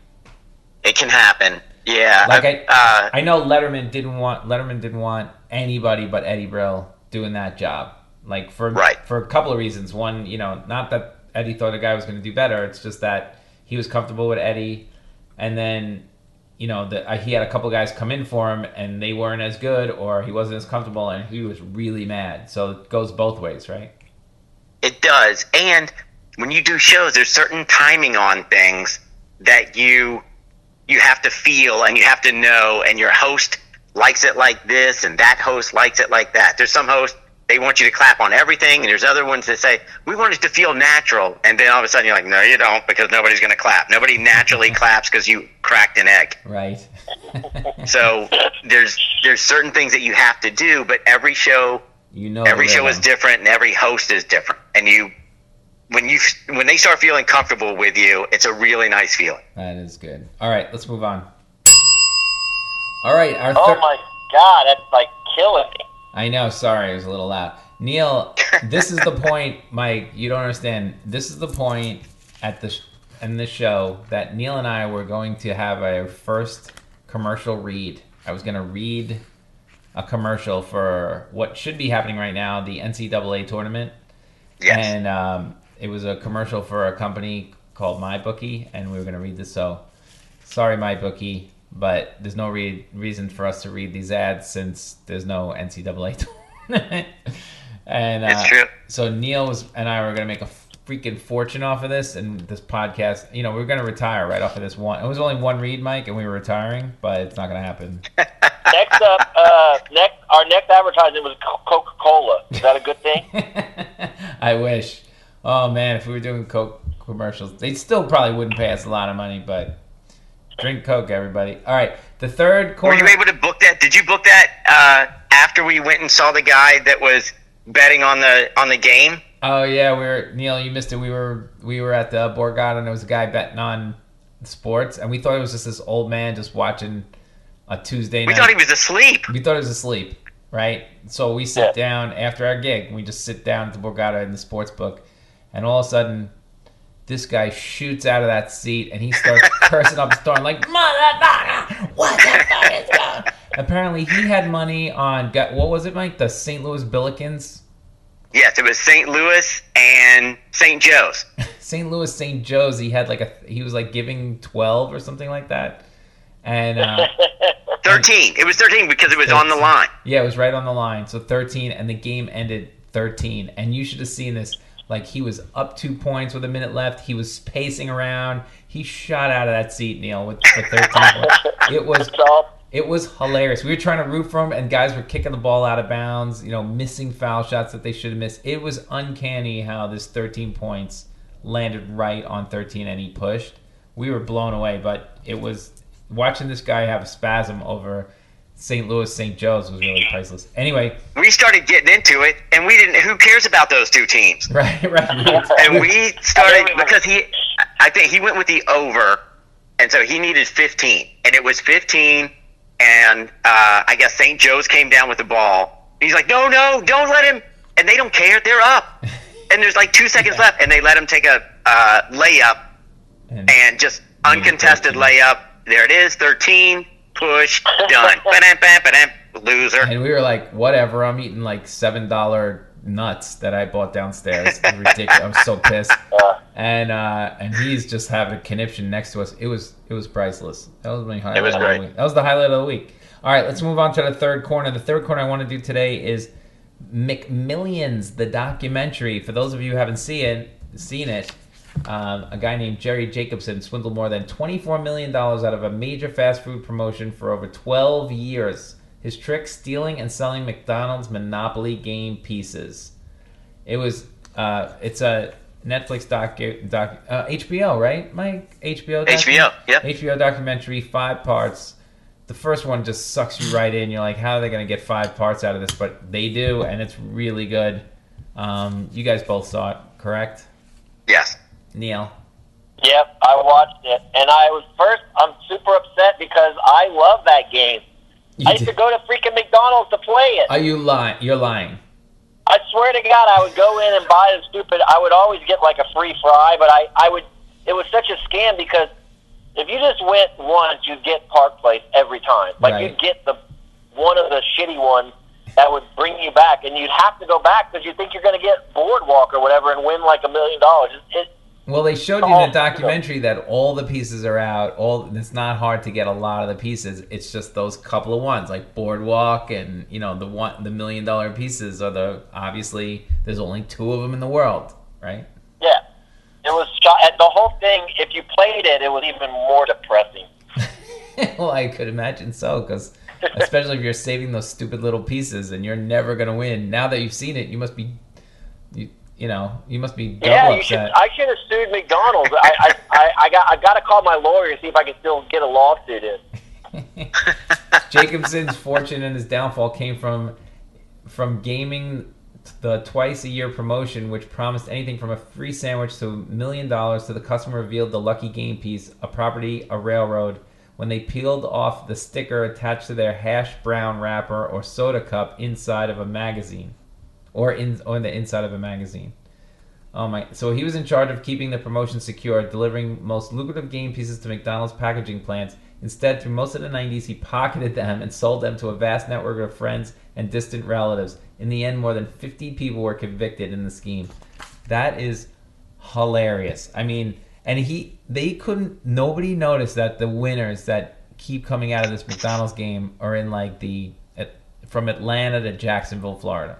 It can happen. Yeah. Like I, uh, I know Letterman didn't want Letterman didn't want anybody but Eddie Brill doing that job. Like for Right. for a couple of reasons. One, you know, not that Eddie thought the guy was going to do better. It's just that he was comfortable with Eddie, and then you know the, uh, he had a couple guys come in for him and they weren't as good, or he wasn't as comfortable, and he was really mad. So it goes both ways, right? It does. And when you do shows, there's certain timing on things that you you have to feel and you have to know and your host likes it like this and that host likes it like that. There's some hosts they want you to clap on everything and there's other ones that say, We want it to feel natural and then all of a sudden you're like, No you don't because nobody's gonna clap. Nobody naturally claps because you cracked an egg. Right. So there's there's certain things that you have to do, but every show you know, every show is different and every host is different and you when you when they start feeling comfortable with you it's a really nice feeling That is good. All right, let's move on. All right, our Oh my god, that's like killing me. I know. Sorry, it was a little loud. Neil, this is the point, Mike. You don't understand. This is the point at the sh- in this show that Neil and I were going to have our first commercial read. I was going to read a commercial for what should be happening right now, the NCAA tournament, yes and um, it was a commercial for a company called MyBookie, and we were going to read this. So, sorry, MyBookie, but there's no re- reason for us to read these ads since there's no NCAA tournament. and uh, so Neil was and I were going to make a freaking fortune off of this and this podcast. You know, we are going to retire right off of this one. It was only one read, Mike, and we were retiring, but it's not going to happen. Next up, uh, next our next advertisement was Coca Cola. Is that a good thing? I wish. Oh man, if we were doing Coke commercials, they still probably wouldn't pay us a lot of money, but drink Coke, everybody. All right, The third Were you able to book that? Did you book that uh, after we went and saw the guy that was betting on the on the game? Oh yeah, we were Neil. You missed it. We were we were at the Borgata, and there was a guy betting on sports, and we thought it was just this old man just watching a Tuesday We night. thought he was asleep. we thought he was asleep, right? So we sit Yeah. down after our gig. We just sit down at the Borgata in the sports book, and all of a sudden, this guy shoots out of that seat and he starts cursing up the storm like motherfucker. What the fuck is going? Apparently, he had money on what was it, Mike? The St. Louis Billikens. Yes, it was St. Louis and St. Joe's. St. Louis St. Joe's. He had like a he was like giving twelve or something like that, and uh, Thirteen. It was thirteen because it was on the line. yeah, it was right on the line. So thirteen, and the game ended thirteen. And you should have seen this. Like he was up two points with a minute left. He was pacing around. He shot out of that seat, Neil, with for thirteen. points. It was it was hilarious. We were trying to root for him, and guys were kicking the ball out of bounds. You know, missing foul shots that they should have missed. It was uncanny how this 13 points landed right on 13, and he pushed. We were blown away, but it was watching this guy have a spasm over St. Louis St. Joe's was really priceless. Anyway, We started getting into it, and we didn't. Who cares about those two teams? right, right. And we started because he, I think he went with the over, and so he needed 15, and it was 15, and uh, I guess St. Joe's came down with the ball. He's like, no, no, don't let him, and they don't care. They're up, and there's like two seconds left, and they let him take a uh, layup, And- and just uncontested layup. There it is, 13, push, done. Ba-dam, ba-dam, ba-dam, Loser. And we were like, whatever. I'm eating like seven dollar nuts that I bought downstairs. Ridiculous. I'm so pissed. And uh, and he's just having a conniption next to us. It was it was priceless. That was my highlight. It was of the great. week. That was the highlight of the week. All right, let's move on to the third corner. The third corner I want to do today is McMillions, the documentary. For those of you who haven't seen it, seen it, um, a guy named Jerry Jacobson swindled more than $24 million out of a major fast food promotion for over 12 years. His trick stealing and selling McDonald's Monopoly game pieces. It was, uh, it's a Netflix doc, doc uh, HBO, right, Mike? HBO. docu- HBO, yep. HBO documentary, five parts. The first one just sucks you right in. You're like, how are they going to get five parts out of this? But they do, and it's really good. Um, you guys both saw it, correct? Yes. Neil. Yep, I watched it, and I was first. I'm super upset because I love that game. You I used did- to go to freaking McDonald's to play it. Are you lying? You're lying. I swear to God, I would go in and buy the stupid. I would always get like a free fry, but I, I would. It was such a scam because if you just went once, you'd get Park Place every time. Like Right. you'd get the one of the shitty ones that would bring you back, and you'd have to go back because you think you're going to get Boardwalk or whatever and win like a million dollars. It, Well, they showed you Oh, in the oh, documentary that all the pieces are out. All it's not hard to get a lot of the pieces. It's just those couple of ones, like Boardwalk, and you know the one, the million dollar pieces are the obviously there's only two of them in the world, right? yeah, it was The whole thing. If you played it, it was even more depressing. well, I could imagine so, because especially if you're saving those stupid little pieces and you're never gonna win. Now that you've seen it, you must be, you, you know, you must be double Yeah, you should. I should have sued McDonald's. I, I, I, I got, I got to call my lawyer and see if I can still get a lawsuit in. Jacobson's fortune and his downfall came from from gaming the twice a year promotion, which promised anything from a free sandwich to a million dollars to the customer revealed the lucky game piece, a property, a railroad. When they peeled off the sticker attached to their hash brown wrapper or soda cup inside of a magazine, or in or in the inside of a magazine. Oh my! So he was in charge of keeping the promotion secure, delivering most lucrative game pieces to McDonald's packaging plants. Instead, through most of the 90s, he pocketed them and sold them to a vast network of friends and distant relatives. In the end, more than 50 people were convicted in the scheme. That is hilarious. I mean, and he, they couldn't, nobody noticed that the winners that keep coming out of this McDonald's game are in like the, from Atlanta to Jacksonville, Florida.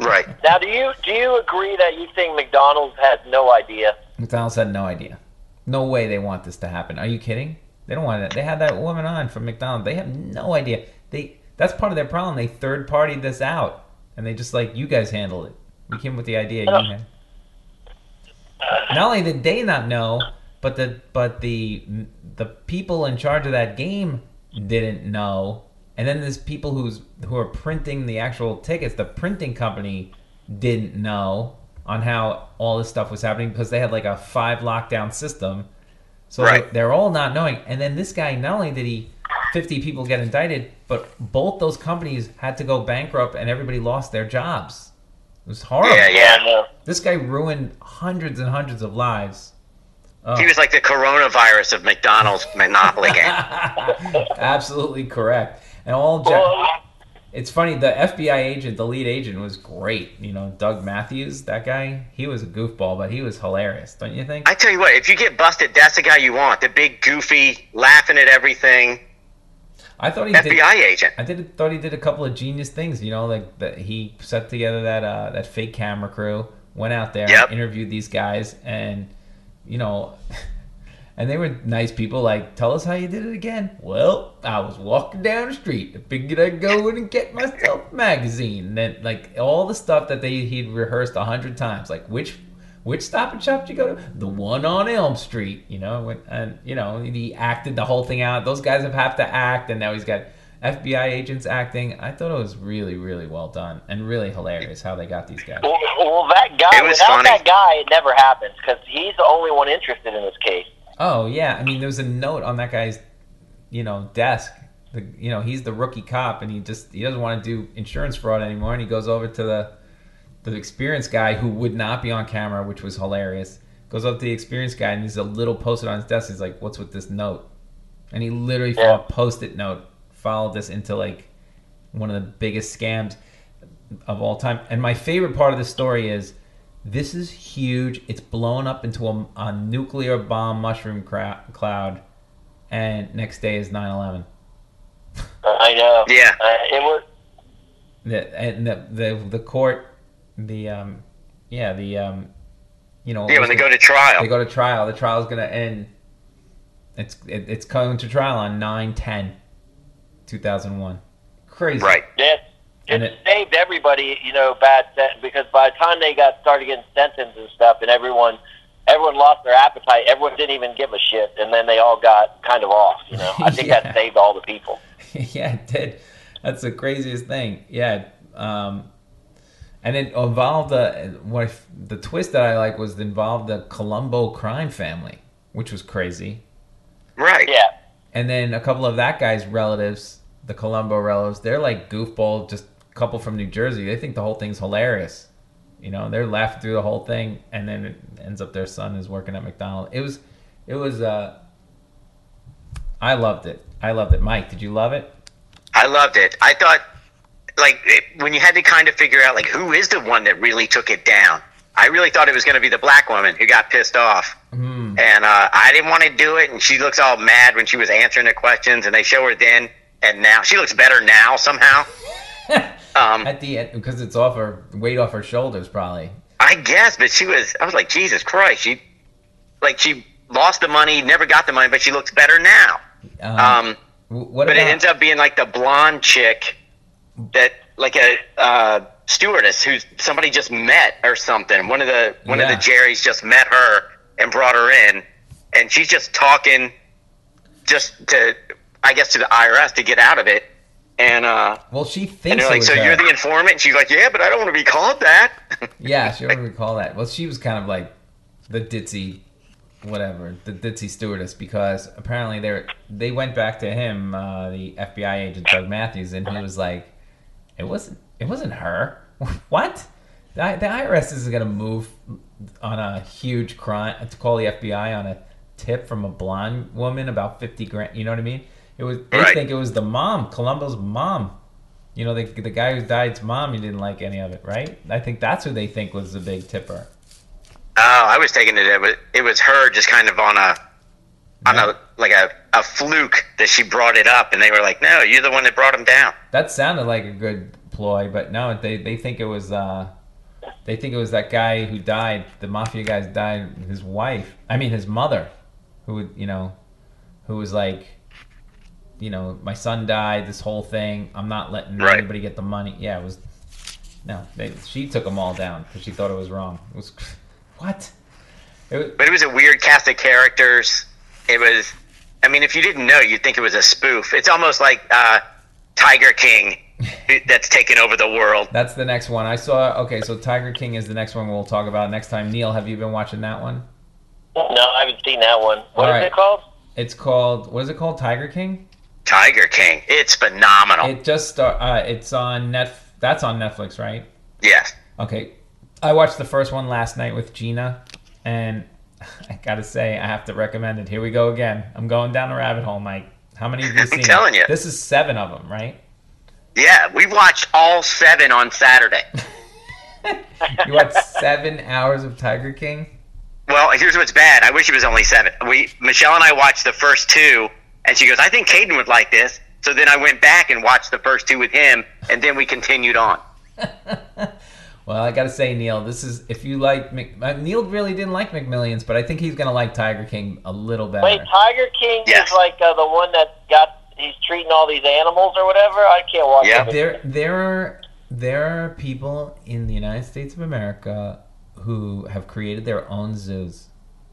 Right. Now, do you do you agree that you think McDonald's has no idea? McDonald's had no idea. No way they want this to happen. Are you kidding? They don't want it. They had that woman on from McDonald's. They have no idea. They that's part of their problem. They third partied this out, and they just like you guys handled it. We came with the idea. You had. Not only did they not know, but the but the the people in charge of that game didn't know, and then there's people who's who are printing the actual tickets. The printing company didn't know on how all this stuff was happening because they had like a five lockdown system. So Right. they're all not knowing. And then this guy, not only did he 50 people get indicted, but both those companies had to go bankrupt and everybody lost their jobs. It was horrible. Yeah, Yeah, no. This guy ruined hundreds and hundreds of lives. Oh. He was like the coronavirus of McDonald's Monopoly game. Absolutely correct. And all ja- Well, it's funny, the FBI agent, the lead agent was great. You know, Doug Matthews, that guy, he was a goofball, but he was hilarious, don't you think? I tell you what, if you get busted, that's the guy you want. The big, goofy, laughing at everything I thought he did FBI agent. I did thought he did a couple of genius things. You know, like that he set together that uh, that fake camera crew, went out there, Yep. interviewed these guys, and you know, and they were nice people. Like, tell us how you did it again. Well, I was walking down the street. I figured I'd go in and get myself a magazine. And then, like all the stuff that they he'd rehearsed a hundred times. Like which. Which Stop and Shop did you go to? The one on Elm Street, you know, and you know he acted the whole thing out. Those guys have have to act, and now he's got FBI agents acting. I thought it was really, really well done and really hilarious how they got these guys. well, well, that guy, It was without funny. that guy, it never happens because he's the only one interested in this case. Oh yeah, I mean there was a note on that guy's, you know, desk. The, you know he's the rookie cop, and he just he doesn't want to do insurance fraud anymore, and he goes over to the the experienced guy who would not be on camera, which was hilarious. Goes up to the experienced guy, and he's a little posted on his desk. He's like, "What's with this note?" And he literally Yeah. followed post-it note followed this into like one of the biggest scams of all time. And my favorite part of the story is this is huge. It's blown up into a, a nuclear bomb mushroom cra- cloud, and next day is 9/11. I know. Yeah. Uh, it was. The, and the, the the court, the um, yeah, the um, you know, Yeah, when they go to trial. they go to trial. The trial's gonna end. It's it, it's coming to trial on 9-10, 2001. Crazy. Right. Yeah, it And it- saved everybody, you know, bad sen- because by the time they got started getting sentenced and stuff, and everyone, everyone lost their appetite. Everyone didn't even give a shit, and then they all got kind of off. You know, I think Yeah. that saved all the people. yeah, it did. That's the craziest thing. Yeah. Um, and it involved the what if- the twist that I like was involved the Colombo crime family, which was crazy. Right. Yeah, And then a couple of that guy's relatives, the Colombo relatives, they're like goofball, just a couple from New Jersey. They think the whole thing's hilarious. You know, they're laughing through the whole thing, and then it ends up their son is working at McDonald's. It was, it was. uh I loved it. I loved it. Mike, did you love it? I loved it. I thought, like, it, when you had to kind of figure out, like, who is the one that really took it down? I really thought it was going to be the black woman who got pissed off. Hmm. And uh, I didn't want to do it, and she looks all mad when she was answering the questions, and they show her then and now. She looks better now somehow. Um, At the end, because it's off her weight off her shoulders, probably. I guess, but she was. I was like, Jesus Christ, she, like, she lost the money, never got the money, but she looks better now. Um, Um, what but about? it ends up being like the blonde chick that like a uh, stewardess who somebody just met or something. One of the one of the Jerrys just met her and brought her in, and she's just talking, just to I guess to the IRS to get out of it. And uh, well, she and thinks like, so you're the informant? And she's like, yeah, but I don't want to be called that. Yeah, she don't recall that. Well, she was kind of like the ditzy, whatever, the ditzy stewardess because apparently they were, they went back to him, uh, the FBI agent Doug Matthews, and he was like, "It wasn't, it wasn't her. what? The, the IRS isn't gonna move on a huge crime to call the FBI on a tip from a blonde woman about fifty grand. You know what I mean? It was. They Right. think it was the mom, Colombo's mom." You know, the, the guy who died's mom, He didn't like any of it, right? I think that's who they think was the big tipper. Oh, I was taking it. It was, it was her just kind of on a on a like a, a fluke that she brought it up, and they were like, no, you're the one that brought him down. That sounded like a good ploy, but no, they, they think it was uh, they think it was that guy who died. The mafia guys died. His wife, I mean his mother, who would you know, who was like, you know, my son died. This whole thing. I'm not letting Right. anybody get the money. Yeah, it was. No, they, she took them all down because she thought it was wrong. It was what? It was, but it was a weird cast of characters. It was, I mean, if you didn't know, you'd think it was a spoof. It's almost like uh, Tiger King that's taken over the world. that's the next one. I saw. Okay, so Tiger King is the next one we'll talk about next time. Neil, have you been watching that one? No, I haven't seen that one. What is All right. it called? It's called. What is it called? Tiger King. Tiger King. It's phenomenal. It just start. Uh, it's on net. That's on Netflix, right? yes. Okay. I watched the first one last night with Gina, and I gotta say, I have to recommend it. Here we go again. I'm going down a rabbit hole, Mike. How many have you I'm seen? telling you. This is seven of them, right? Yeah, we watched all seven on Saturday. You watched seven hours of Tiger King. Well, here's what's bad. I wish it was only seven. We Michelle and I watched the first two, and she goes, "I think Caden would like this." So then I went back and watched the first two with him, and then we continued on. Well, I gotta say, Neil, this is if you like Mc, uh, Neil really didn't like McMillions, but I think he's gonna like Tiger King a little better. Wait, Tiger King Yes. is like uh, the one that got he's treating all these animals or whatever. I can't watch Yeah. it. there there are there are people in the United States of America who have created their own zoos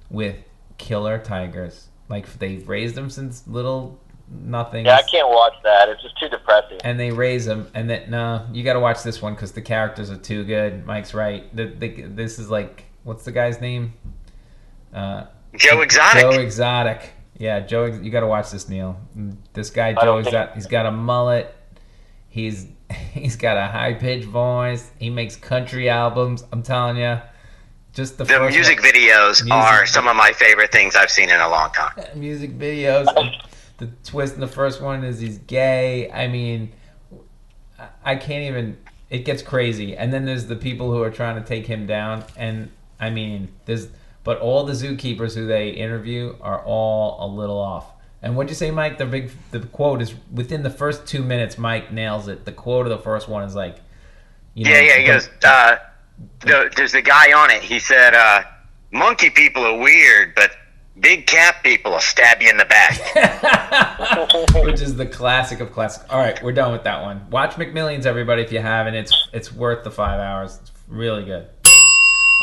with killer tigers. Like they've raised them since little nothing. Yeah, I can't watch that. It's just too depressing. And they raise them, and then no, you got to watch this one because the characters are too good. Mike's right. The, the, this is like what's the guy's name? Uh, Joe Exotic. Joe Exotic. Yeah, Joe. You got to watch this, Neil. This guy, Joe don't think- He's got a mullet. He's he's got a high pitched voice. He makes country albums. I'm telling you, just the, the first music one- videos Music- are some of my favorite things I've seen in a long time. music videos. the twist in the first one is he's gay. I mean, I- I can't even. It gets crazy, and then there's the people who are trying to take him down, and I mean, there's. But all the zookeepers who they interview are all a little off. And what'd you say, Mike? The big the quote is within the first two minutes. Mike nails it. The quote of the first one is like, you know, Yeah, yeah. He goes. Uh, the, there's the guy on it. He said, uh, "Monkey people are weird, but big cat people will stab you in the back." which is the classic of classic. All right, we're done with that one. Watch McMillions, everybody, if you haven't. It's it's worth the five hours. It's really good.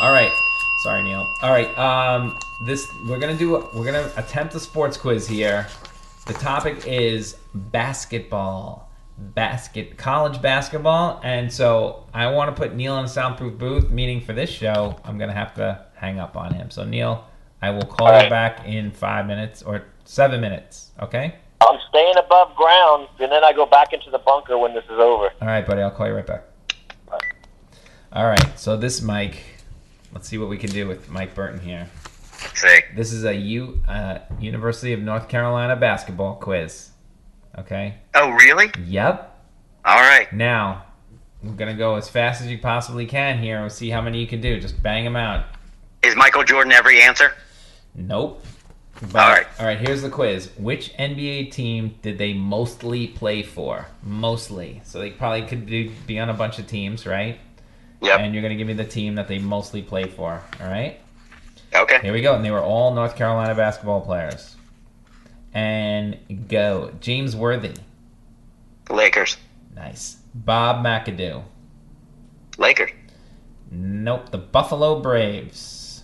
All right, sorry, Neil. All right, um, this we're gonna do. We're gonna attempt a sports quiz here. The topic is basketball, basket, college basketball, and so I want to put Neil in a soundproof booth. Meaning for this show, I'm gonna have to hang up on him. So Neil, I will call All you back in five minutes or seven minutes. Okay. I'm staying above ground, and then I go back into the bunker when this is over. All right, buddy. I'll call you right back. Bye. All right. So this Mike, let's see what we can do with Mike Burton here. Sick. This is a U uh, University of North Carolina basketball quiz. Okay. Oh, really? Yep. All right. Now we're gonna go as fast as you possibly can here. We'll see how many you can do. Just bang them out. Is Michael Jordan every answer? Nope. But, All right. All right. Here's the quiz. Which NBA team did they mostly play for? Mostly. So they probably could do, be on a bunch of teams, right? Yep. And you're gonna give me the team that they mostly play for. All right. Okay. Here we go. And they were all North Carolina basketball players. And go. James Worthy. Lakers. Nice. Bob McAdoo. Lakers. Nope. The Buffalo Braves.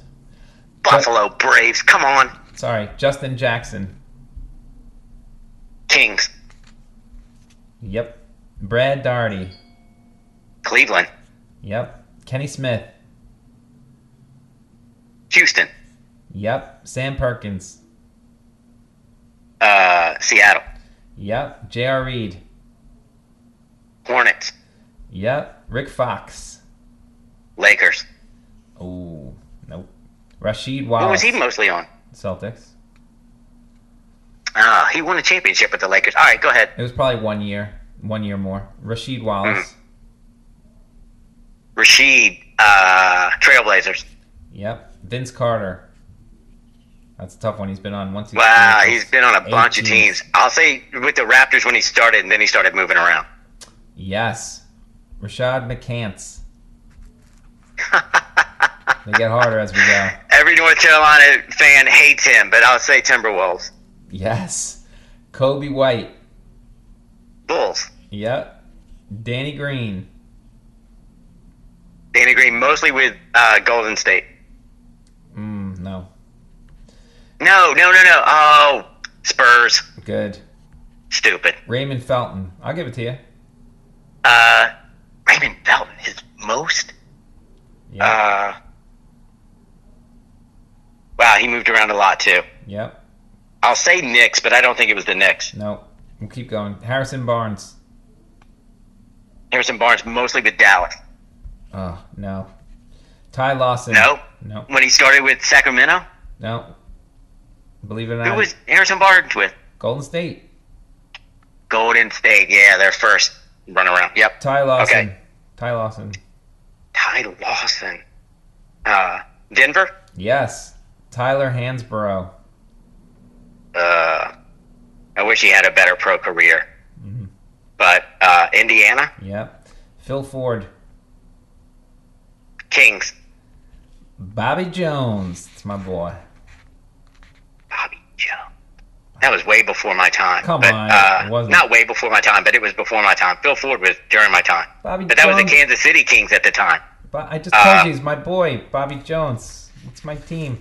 Buffalo Braves. Come on. Sorry. Justin Jackson. Kings. Yep. Brad Daugherty. Cleveland. Yep. Kenny Smith. Houston. Yep. Sam Perkins. Uh, Seattle. Yep. J.R. Reid. Hornets. Yep. Rick Fox. Lakers. Oh, nope. Rasheed Wallace. What was he mostly on? Celtics. Ah, he won a championship with the Lakers. All right, go ahead. It was probably one year. One year more. Rasheed Wallace. Rasheed. Uh, Trailblazers. Yep. Vince Carter. That's a tough one. He's been on once. Wow, he's been on a bunch of teams. I'll say with the Raptors when he started, and then he started moving around. Yes. Rashad McCants. they get harder as we go. Every North Carolina fan hates him, but I'll say Timberwolves. Yes. Coby White. Bulls. Yep. Danny Green. Danny Green, mostly with uh, Golden State. Mm, no. No, no, no, no. Oh, Spurs. Good. Stupid. Raymond Felton. I'll give it to you. Uh, Raymond Felton, his most. Yeah. Uh, wow, he moved around a lot too. yep. I'll say Knicks, but I don't think it was the Knicks. No. We'll keep going. Harrison Barnes. Harrison Barnes, mostly with Dallas. Oh no. Ty Lawson. No, No. when he started with Sacramento, No. Believe it or not. who was Harrison Barnes with? Golden State. Golden State. Yeah, their first run around. Yep. Ty Lawson. Okay. Ty Lawson. Ty Lawson. Uh, Denver. Yes. Tyler Hansbrough. Uh, I wish he had a better pro career. Mhm. But uh, Indiana Yep. Phil Ford. Kings. Bobby Jones. It's my boy. Bobby That was way before my time. Come but, on, uh. Not way before my time, but it was before my time. Phil Ford was during my time. Bobby But that was the Kansas City Kings at the time. But I just Uh, told you he's my boy, Bobby Jones. It's my team.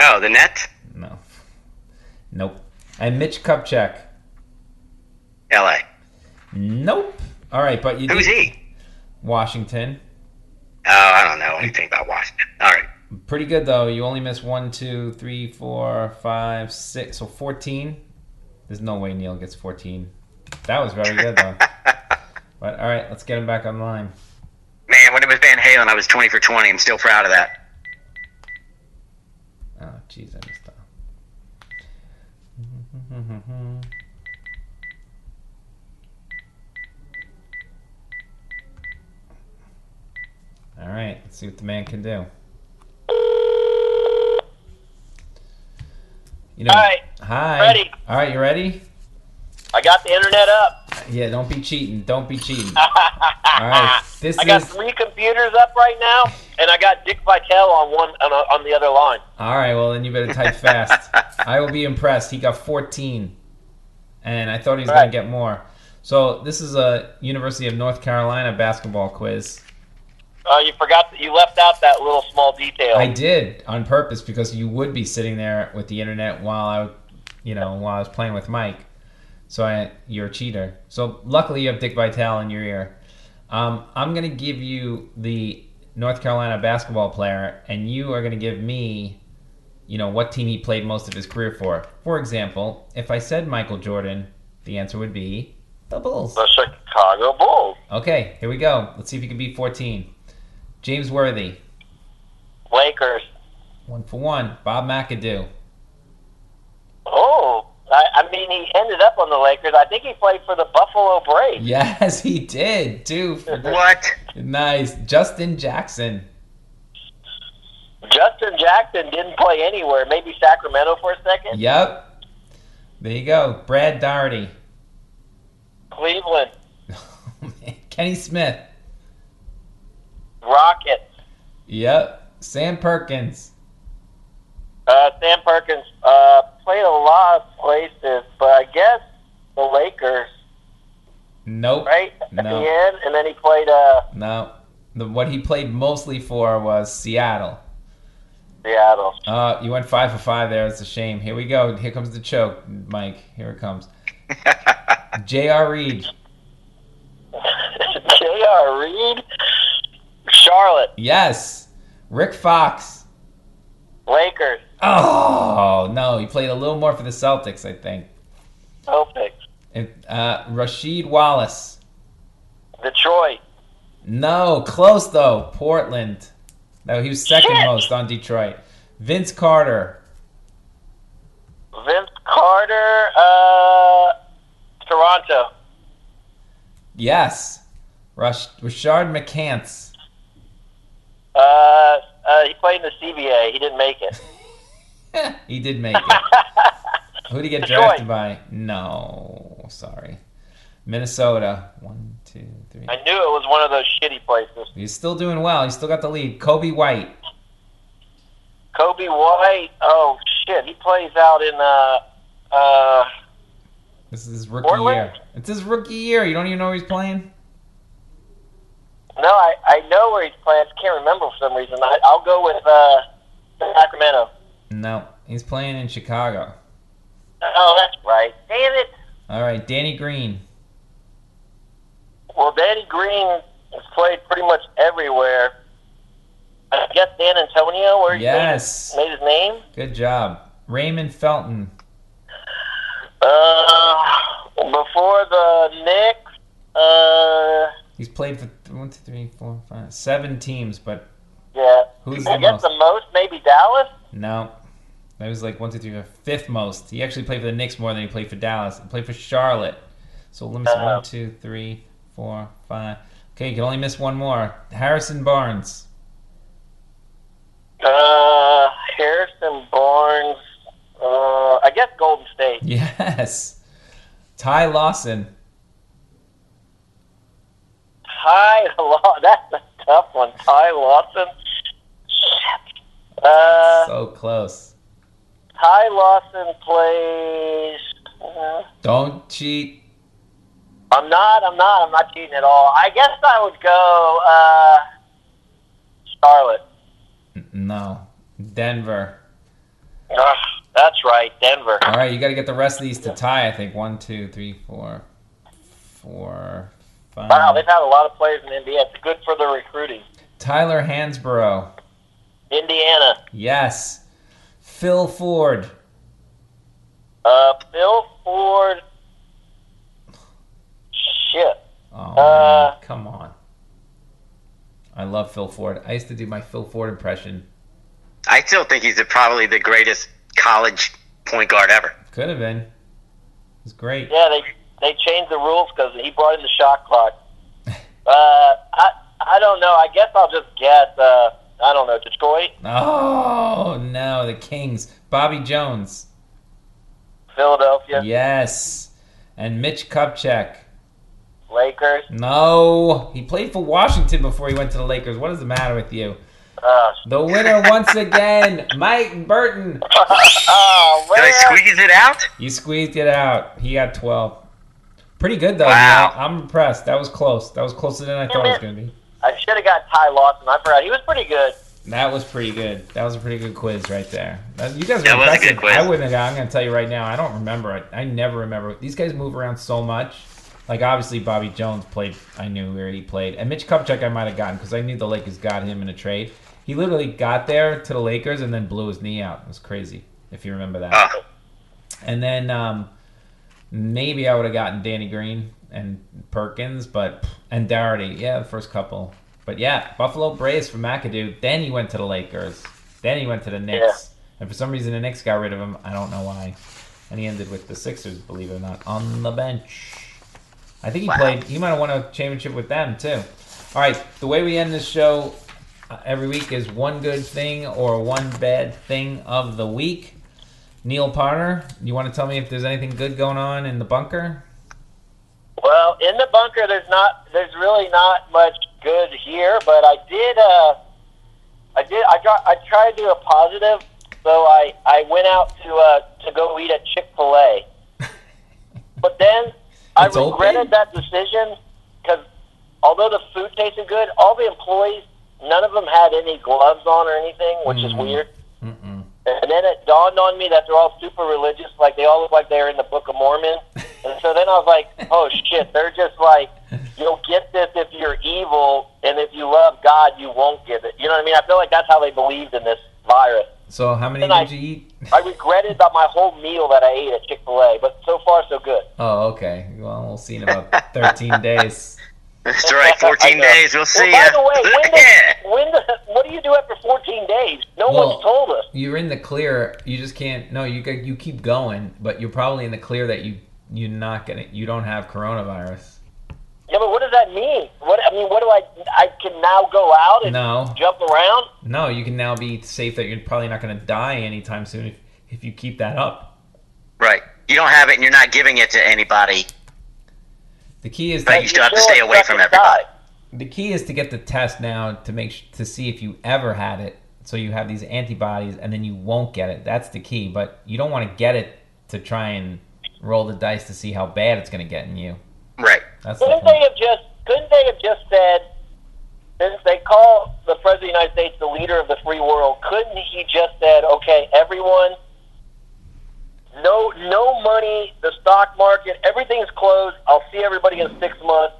Oh, the Nets? No. Nope. And Mitch Kupchak. LA. Nope. All right, but you Who's did- he? Washington. Oh, I don't know anything about Washington. All right. Pretty good though. You only missed one, two, three, four, five, six, so fourteen. There's no way Neil gets fourteen. That was very good though. but all right, let's get him back online. Man, when it was Van Halen, I was 20 for 20. I'm still proud of that. Oh, jeez, I missed that. All right, let's see what the man can do. You know, All right, hi. ready. All right, you ready? I got the internet up. Yeah, don't be cheating. Don't be cheating. All right, this I got is three computers up right now, and I got Dick Vitale on one on, on the other line. All right, well then you better type fast. I will be impressed. He got 14, and I thought he was Right. going to get more. So this is a University of North Carolina basketball quiz. Uh, you forgot that you left out that little small detail. I did on purpose because you would be sitting there with the internet while I, you know, while I was playing with Mike. So I, you're a cheater. So luckily you have Dick Vitale in your ear. Um, I'm going to give you the North Carolina basketball player, and you are going to give me, you know, what team he played most of his career for. For example, if I said Michael Jordan, the answer would be the Bulls. the Chicago Bulls, Okay, here we go. Let's see if you can beat 14. James Worthy, Lakers. one for one. Bob McAdoo. Oh, I, I mean, he ended up on the Lakers. I think he played for the Buffalo Braves. Yes, he did too. for the- What? nice, Justin Jackson. Justin Jackson didn't play anywhere. Maybe Sacramento for a second. Yep. There you go. Brad Daugherty. Cleveland Kenny Smith. Rockets. Yep. Sam Perkins. Uh, Sam Perkins uh, played a lot of places, but I guess the Lakers, Nope. right at No. the end, and then he played uh, No. The, what he played mostly for was Seattle. Seattle. Uh, you went five for five there. It's a shame. Here we go. Here comes the choke, Mike. Here it comes. J.R. Reid. J.R. Reid, Charlotte, Yes. Rick Fox. Lakers, Oh, no. He played a little more for the Celtics, I think. Celtics, And, uh, Rasheed Wallace. Detroit, No, close though. Portland. No, he was second Shit. most on Detroit. Vince Carter. Vince Carter, uh, Toronto, Yes. Rush, Rashad McCants. Uh, uh, he played in the CBA. He didn't make it. he did make it. Who did he get drafted by? No, sorry. Minnesota. One, two, three. I knew it was one of those shitty places. He's still doing well. He's still got the lead. Coby White. Coby White, oh shit, he plays out in uh, uh, This is his rookie Portland? year. It's his rookie year. You don't even know where he's playing? No, I, I know where he's playing. I just can't remember for some reason. I, I'll go with uh, Sacramento. No. He's playing in Chicago. Oh, that's right. Damn it. All right, Danny Green. Well, Danny Green has played pretty much everywhere. I guess San Antonio, where he Yes. made, his, made his name. Good job. Raymond Felton. Uh, before the Knicks, uh, He's played for th- one, two, three, four, five, seven teams, but yeah. Who's I the guess most? the most, maybe Dallas. no. That was like one, two, three, four, fifth most. He actually played for the Knicks more than he played for Dallas. He played for Charlotte. So let me see. Uh-huh. One, two, three, four, five. Okay, you can only miss one more. Harrison Barnes. Uh, Harrison Barnes. Uh, I guess Golden State. Yes. Ty Lawson. Ty. That's a tough one. Ty Lawson. Uh, So close. Ty Lawson plays. uh, Don't cheat. I'm not. I'm not. I'm not cheating at all. I guess I would go uh, Charlotte. No. Denver. That's right, Denver. All right, you got to get the rest of these to tie. I think one, two, three, four, four, five. Wow, they've had a lot of players in India. It's good for the recruiting. Tyler Hansbrough. Indiana. Yes. Phil Ford. Uh, Phil Ford. Shit. Oh, Uh, come on. I love Phil Ford. I used to do my Phil Ford impression. I still think he's the, probably the greatest college point guard ever. Could have been. It was great. Yeah, they they changed the rules because he brought in the shot clock. Uh, I I don't know. I guess I'll just guess. Uh, I don't know. Detroit, Oh, no. The Kings. Bobby Jones. Philadelphia, Yes. And Mitch Kupchak. Lakers. No. He played for Washington before he went to the Lakers. What is the matter with you? Uh, The winner once again, Mike Burton. oh Did I squeeze it out? You squeezed it out. He got 12. Pretty good, though. Wow. I'm impressed. That was close. That was closer than I thought it was going to be. I should have got Ty Lawson. I forgot. He was pretty good. That was pretty good. That was a pretty good quiz right there. That- You guys were That was a impressive. good quiz. I wouldn't have got. I'm going to tell you right now. I don't remember it. I never remember. These guys move around so much. Like obviously Bobby Jones played. I knew where he played, and Mitch Kupchak I might have gotten because I knew the Lakers got him in a trade. He literally got there to the Lakers and then blew his knee out. It was crazy if you remember that. Oh, And then um, maybe I would have gotten Danny Green and Perkins, but and Daugherty. Yeah, the first couple. But yeah, Buffalo Braves for McAdoo. Then he went to the Lakers. Then he went to the Knicks. And for some reason, the Knicks got rid of him. I don't know why. And he ended with the Sixers, believe it or not, on the bench. I think he Wow. played. He might have won a championship with them too. All right, the way we end this show uh, every week is one good thing or one bad thing of the week. Neil Potter, you want to tell me if there's anything good going on in the bunker? Well, in the bunker, there's not. There's really not much good here. But I did. Uh, I did. I got. I tried to do a positive. So I I went out to uh to go eat at Chick Fil A. But then I It's open? regretted that decision because although the food tasted good, all the employees, none of them had any gloves on or anything, which is Mhm. weird. And then it dawned on me that they're all super religious, like they all look like they're in the Book of Mormon. And so then I was like, oh shit, they're just like, you'll get this if you're evil, and if you love God, you won't get it. You know what I mean? I feel like that's how they believed in this virus. So how many And I- did you eat? I regretted about my whole meal that I ate at Chick Fil A, but so far so good. Oh, okay. Well, we'll see in about 13 days. that's right. 14 days. We'll see well, by the way, when does, yeah. when does, what do you do after 14 days? No Well- one's told us. You're in the clear. You just can't. No, you you keep going, but you're probably in the clear that you you're not gonna. You don't have coronavirus. Yeah, but what does that mean? What I mean, what do I? I can now go out and No, jump around. no. You can now be safe that you're probably not gonna die anytime soon if if you keep that up. Right. You don't have it and you're not giving it to anybody. The key is that you still have to stay away from expected to everybody. the key is to get the test now to make sh- to see if you ever had it. So you have these antibodies, and then you won't get it. That's the key. But you don't want to get it to try and roll the dice to see how bad it's going to get in you. Right. That's the Couldn't they point. have just? Couldn't they have just said? Since they call the president of the United States the leader of the free world, couldn't he just said, "Okay, everyone, no no money. The stock market, everything's closed. I'll see everybody in six months.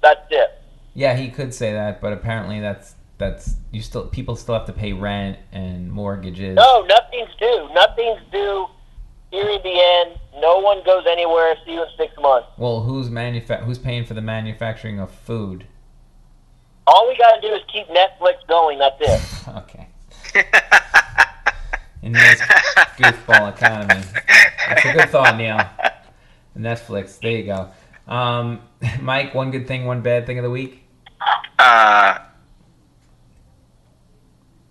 That's it. Yeah, he could say that, but apparently that's that's you still people still have to pay rent and mortgages. No, nothing's due. Nothing's due. Here in the end, no one goes anywhere. See you in six months. Well, who's manufa- who's paying for the manufacturing of food? All we got to do is keep Netflix going. That's it. Okay. In this goofball economy. That's a good thought, Neil. Netflix. There you go. Um, Mike, one good thing, one bad thing of the week. Uh,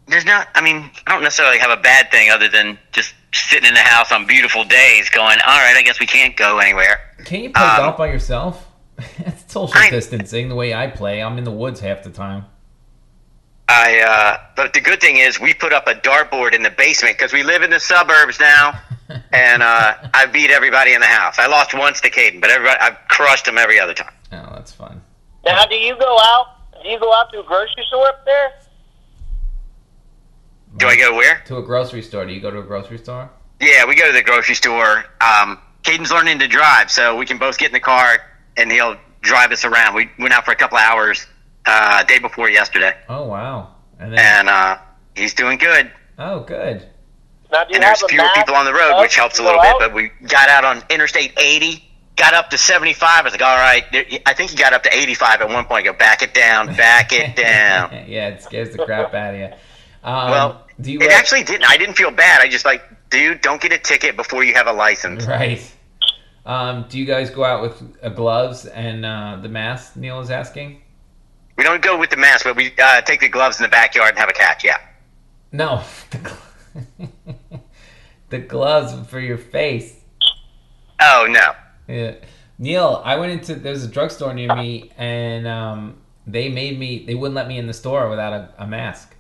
there's not. I mean, I don't necessarily have a bad thing other than just sitting in the house on beautiful days, going, "All right, I guess we can't go anywhere." Can you play Um, golf by yourself? it's social I- distancing the way I play. I'm in the woods half the time. I. Uh, but the good thing is, we put up a dartboard in the basement because we live in the suburbs now, and uh, I beat everybody in the house. I lost once to Caden, but everybody, I've crushed them every other time. Oh, that's fun. Now, do you go out? Do you go out to a grocery store up there? Do I go where? To a grocery store. Do you go to a grocery store? Yeah, we go to the grocery store. Um, Caden's learning to drive, so we can both get in the car and he'll drive us around. We went out for a couple of hours uh, day before yesterday, Oh wow. And then and uh, he's doing good. oh good. Now, do you And there's a fewer mask people on the road, which helps a little go bit. out? But we got out on Interstate 80, got up to 75. I was like, all right. I think he got up to 85 at one point. Go back it down, back it down. yeah, it scares the crap out of you. Um, Well, do you It wear- actually didn't. I didn't feel bad. I just like, dude, don't get a ticket before you have a license. right? Um, do you guys go out with uh, gloves and uh, the mask? Neil is asking. We don't go with the mask, but we uh, take the gloves in the backyard and have a catch. Yeah. No, the, gl- the gloves for your face. Oh no. Yeah. Neil, I went into there's a drugstore near me, and um, they made me. They wouldn't let me in the store without a, a mask.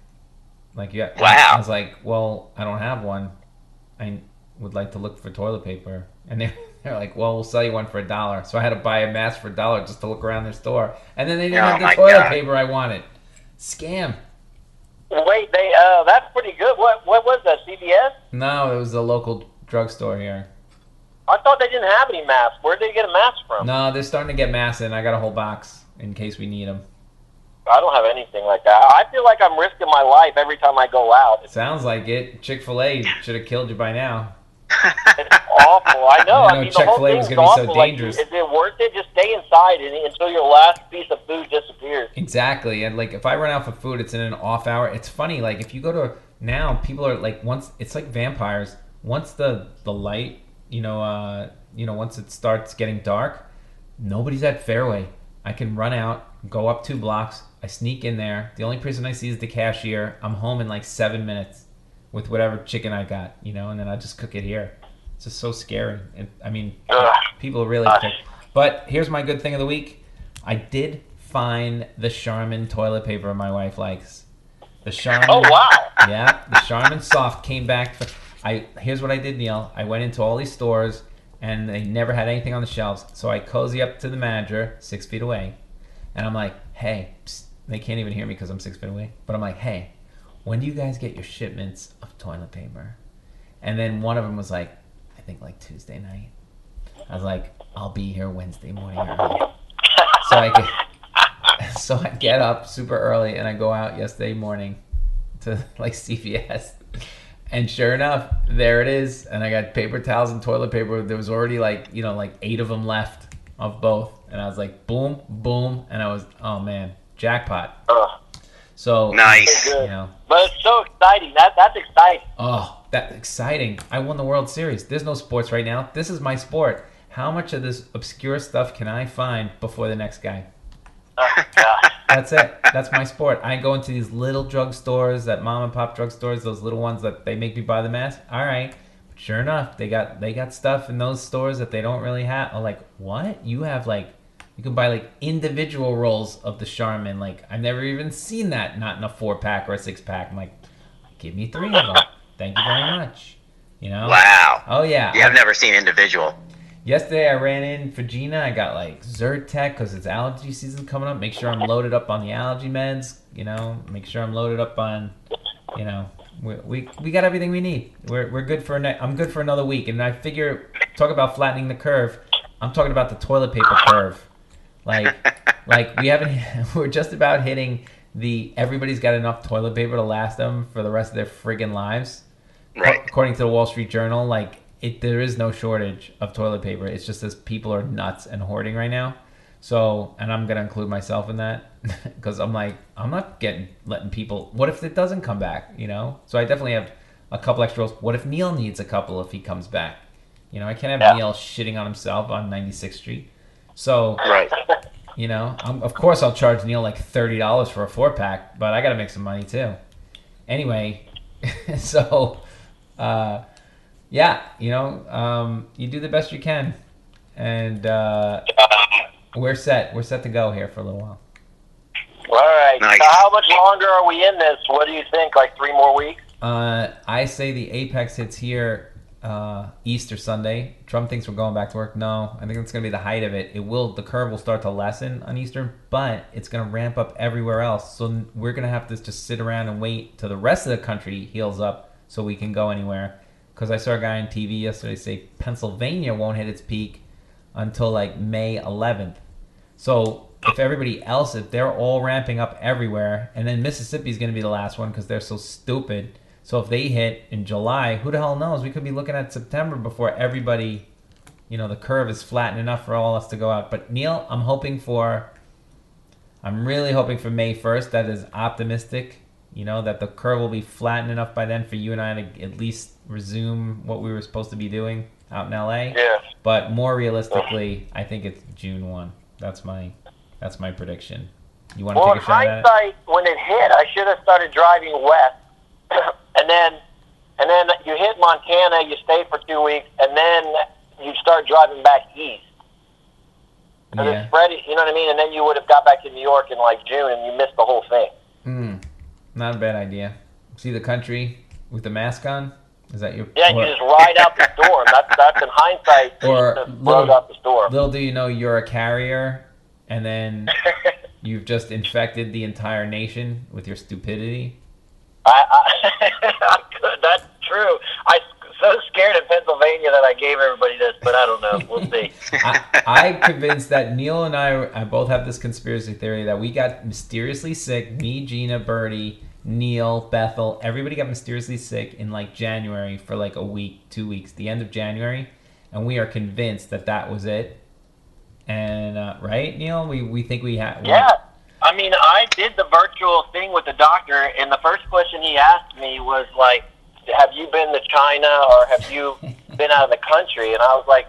Like, yeah. Wow. I was like, well, I don't have one. I would like to look for toilet paper, and they they're like, well, we'll sell you one for a dollar. So I had to buy a mask for a dollar just to look around their store, and then they didn't Oh, have the toilet God. paper I wanted. Scam. Wait, they uh, that's pretty good. What what was that? CVS? No, it was a local drugstore here. I thought they didn't have any masks. Where did they get a mask from? No, they're starting to get masks and I got a whole box in case we need them. I don't have anything like that. I feel like I'm risking my life every time I go out. Sounds like it. Chick Fil A should have killed you by now. Awful. I know. I I, know mean, the whole Chick-fil-A was thing's gonna be so. Like, dangerous. is it worth it? Just stay inside and, until your last piece of food disappears. Exactly, and like if I run out for food, it's in an off hour. It's funny, like if you go to now, people are like once it's like vampires. Once the the light, you know, uh, you know, once it starts getting dark, nobody's at Fairway. I can run out, go up two blocks. I sneak in there. The only person I see is the cashier. I'm home in like seven minutes with whatever chicken I got, you know, and then I just cook it here. It's just so scary. It, I mean, Ugh. people really. Pick. But here's my good thing of the week. I did find the Charmin toilet paper my wife likes. The Charmin. Oh wow! Yeah, the Charmin Soft came back. For, I here's what I did, Neil. I went into all these stores and they never had anything on the shelves. So I cozy up to the manager, six feet away, and I'm like, "Hey," psst, they can't even hear me because I'm six feet away. But I'm like, "Hey, when do you guys get your shipments of toilet paper?" And then one of them was like, "I think like Tuesday night." I was like, "I'll be here Wednesday morning." early." So I get, so I get up super early and I go out yesterday morning to like CVS. And sure enough, there it is. And I got paper towels and toilet paper. There was already like, you know, like eight of them left of both. And I was like, boom, boom. And I was, oh man, jackpot. Ugh. So, Nice. you know, But it's so exciting. That that's exciting. oh, that's exciting. I won the World Series. There's no sports right now. This is my sport. How much of this obscure stuff can I find before the next guy? Oh, That's it. That's my sport. I go into these little drugstores, that mom and pop drugstores, those little ones that they make me buy the mask. All right, but sure enough, they got they got stuff in those stores that they don't really have. I'm like, what? You have like, you can buy like individual rolls of the Charmin. Like I've never even seen that. Not in a four pack or a six pack. I'm like, give me three of them. Thank you very much. You know. Wow. Oh yeah. Yeah, I've never seen individual. Yesterday I ran in for Gina. I got like Zyrtec because it's allergy season coming up. Make sure I'm loaded up on the allergy meds. You know, make sure I'm loaded up on, you know, We, we, we got everything we need. We're, we're good for ne- I'm good for another week. And I figure talk about flattening the curve. I'm talking about the toilet paper curve. Like like we haven't we're just about hitting the everybody's got enough toilet paper to last them for the rest of their friggin' lives. Right. According to the Wall Street Journal, like it there is no shortage of toilet paper. It's just as people are nuts and hoarding right now. So, and I'm gonna include myself in that because I'm like, I'm not getting letting people. What if it doesn't come back? You know. So I definitely have a couple extra rolls. What if Neil needs a couple if he comes back? You know, I can't have Yeah. Neil shitting on himself on 96th Street. So, Right. you know, I'm, of course I'll charge Neil like thirty dollars for a four pack, but I got to make some money too. Anyway, so uh, yeah, you know, um, you do the best you can, and uh, we're set. We're set to go here for a little while. All right. Nice. So how much longer are we in this? What do you think? Like three more weeks? Uh, I say the apex hits here uh, Easter Sunday. Trump thinks we're going back to work. No, I think it's going to be the height of it. It will. The curve will start to lessen on Easter, but it's going to ramp up everywhere else. So we're going to have to just sit around and wait till the rest of the country heals up so we can go anywhere. Because I saw a guy on TV yesterday say Pennsylvania won't hit its peak until like May 11th. So if everybody else, if they're all ramping up everywhere, and then Mississippi's going to be the last one because they're so stupid. So if they hit in July, who the hell knows? We could be looking at September before everybody, you know, the curve is flattened enough for all us to go out. But Neil, I'm hoping for, I'm really hoping for May 1st. That is optimistic. You know, that the curve will be flattened enough by then for you and I to at least resume what we were supposed to be doing out in LA. Yeah. But more realistically, I think it's June one. That's my that's my prediction. You want to Well, take a shot at it? Well, hindsight, when it hit, I should have started driving west, then, and then you hit Montana, you stay for two weeks, and then you start driving back east. Yeah. it's spread, you know what I mean? And then you would have got back to New York in like June, and you missed the whole thing. Mm, not a bad idea. See the country with the mask on? Is that your Yeah, you just ride out the storm. That's that's in hindsight. Or little- out the storm. Little do you know you're a carrier, and then you've just infected the entire nation with your stupidity. I, I, I could, that's true. I so scared in Pennsylvania that I gave everybody this, but I don't know. We'll see. I, I'm convinced that Neil and I, I both have this conspiracy theory that we got mysteriously sick. Me, Gina, Birdie, Neil, Bethel, everybody got mysteriously sick in like January for like a week, two weeks, the end of January, and we are convinced that that was it. And uh, right, Neil, we we think we have. Yeah. I mean, I did the virtual thing with the doctor, and the first question he asked me was like, "Have you been to China or have you been out of the country?" And I was like,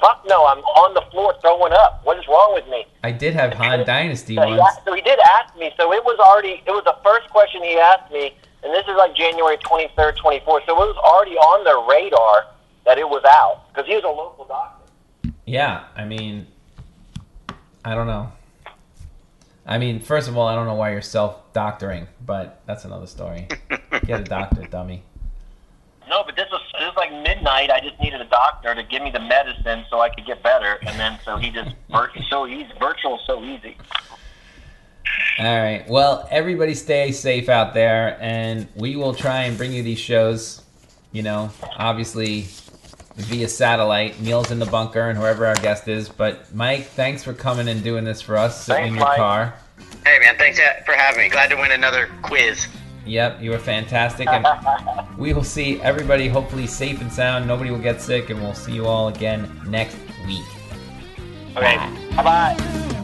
"Fuck no, I'm on the floor throwing up. What is wrong with me?" I did have Han Dynasty So he, once. asked, so he did ask me. So it was already. It was the first question he asked me, and this is like January 23rd, 24th. So it was already on their radar that it was out because he was a local doctor. Yeah, I mean, I don't know. I mean, first of all, I don't know why you're self doctoring, but that's another story. Get a doctor, dummy. No, but this was this was like midnight. I just needed a doctor to give me the medicine so I could get better, and then so he just vir- so easy, virtual, so easy. All right. Well, everybody stay safe out there, and we will try and bring you these shows. You know, obviously via satellite. Neil's in the bunker, and whoever our guest is. But Mike, thanks for coming and doing this for us, sitting in your Mike. car. Hey man, thanks for having me. Glad to win another quiz. Yep, you were fantastic, and we will see everybody hopefully safe and sound. Nobody will get sick, and we'll see you all again next week. Okay, bye bye.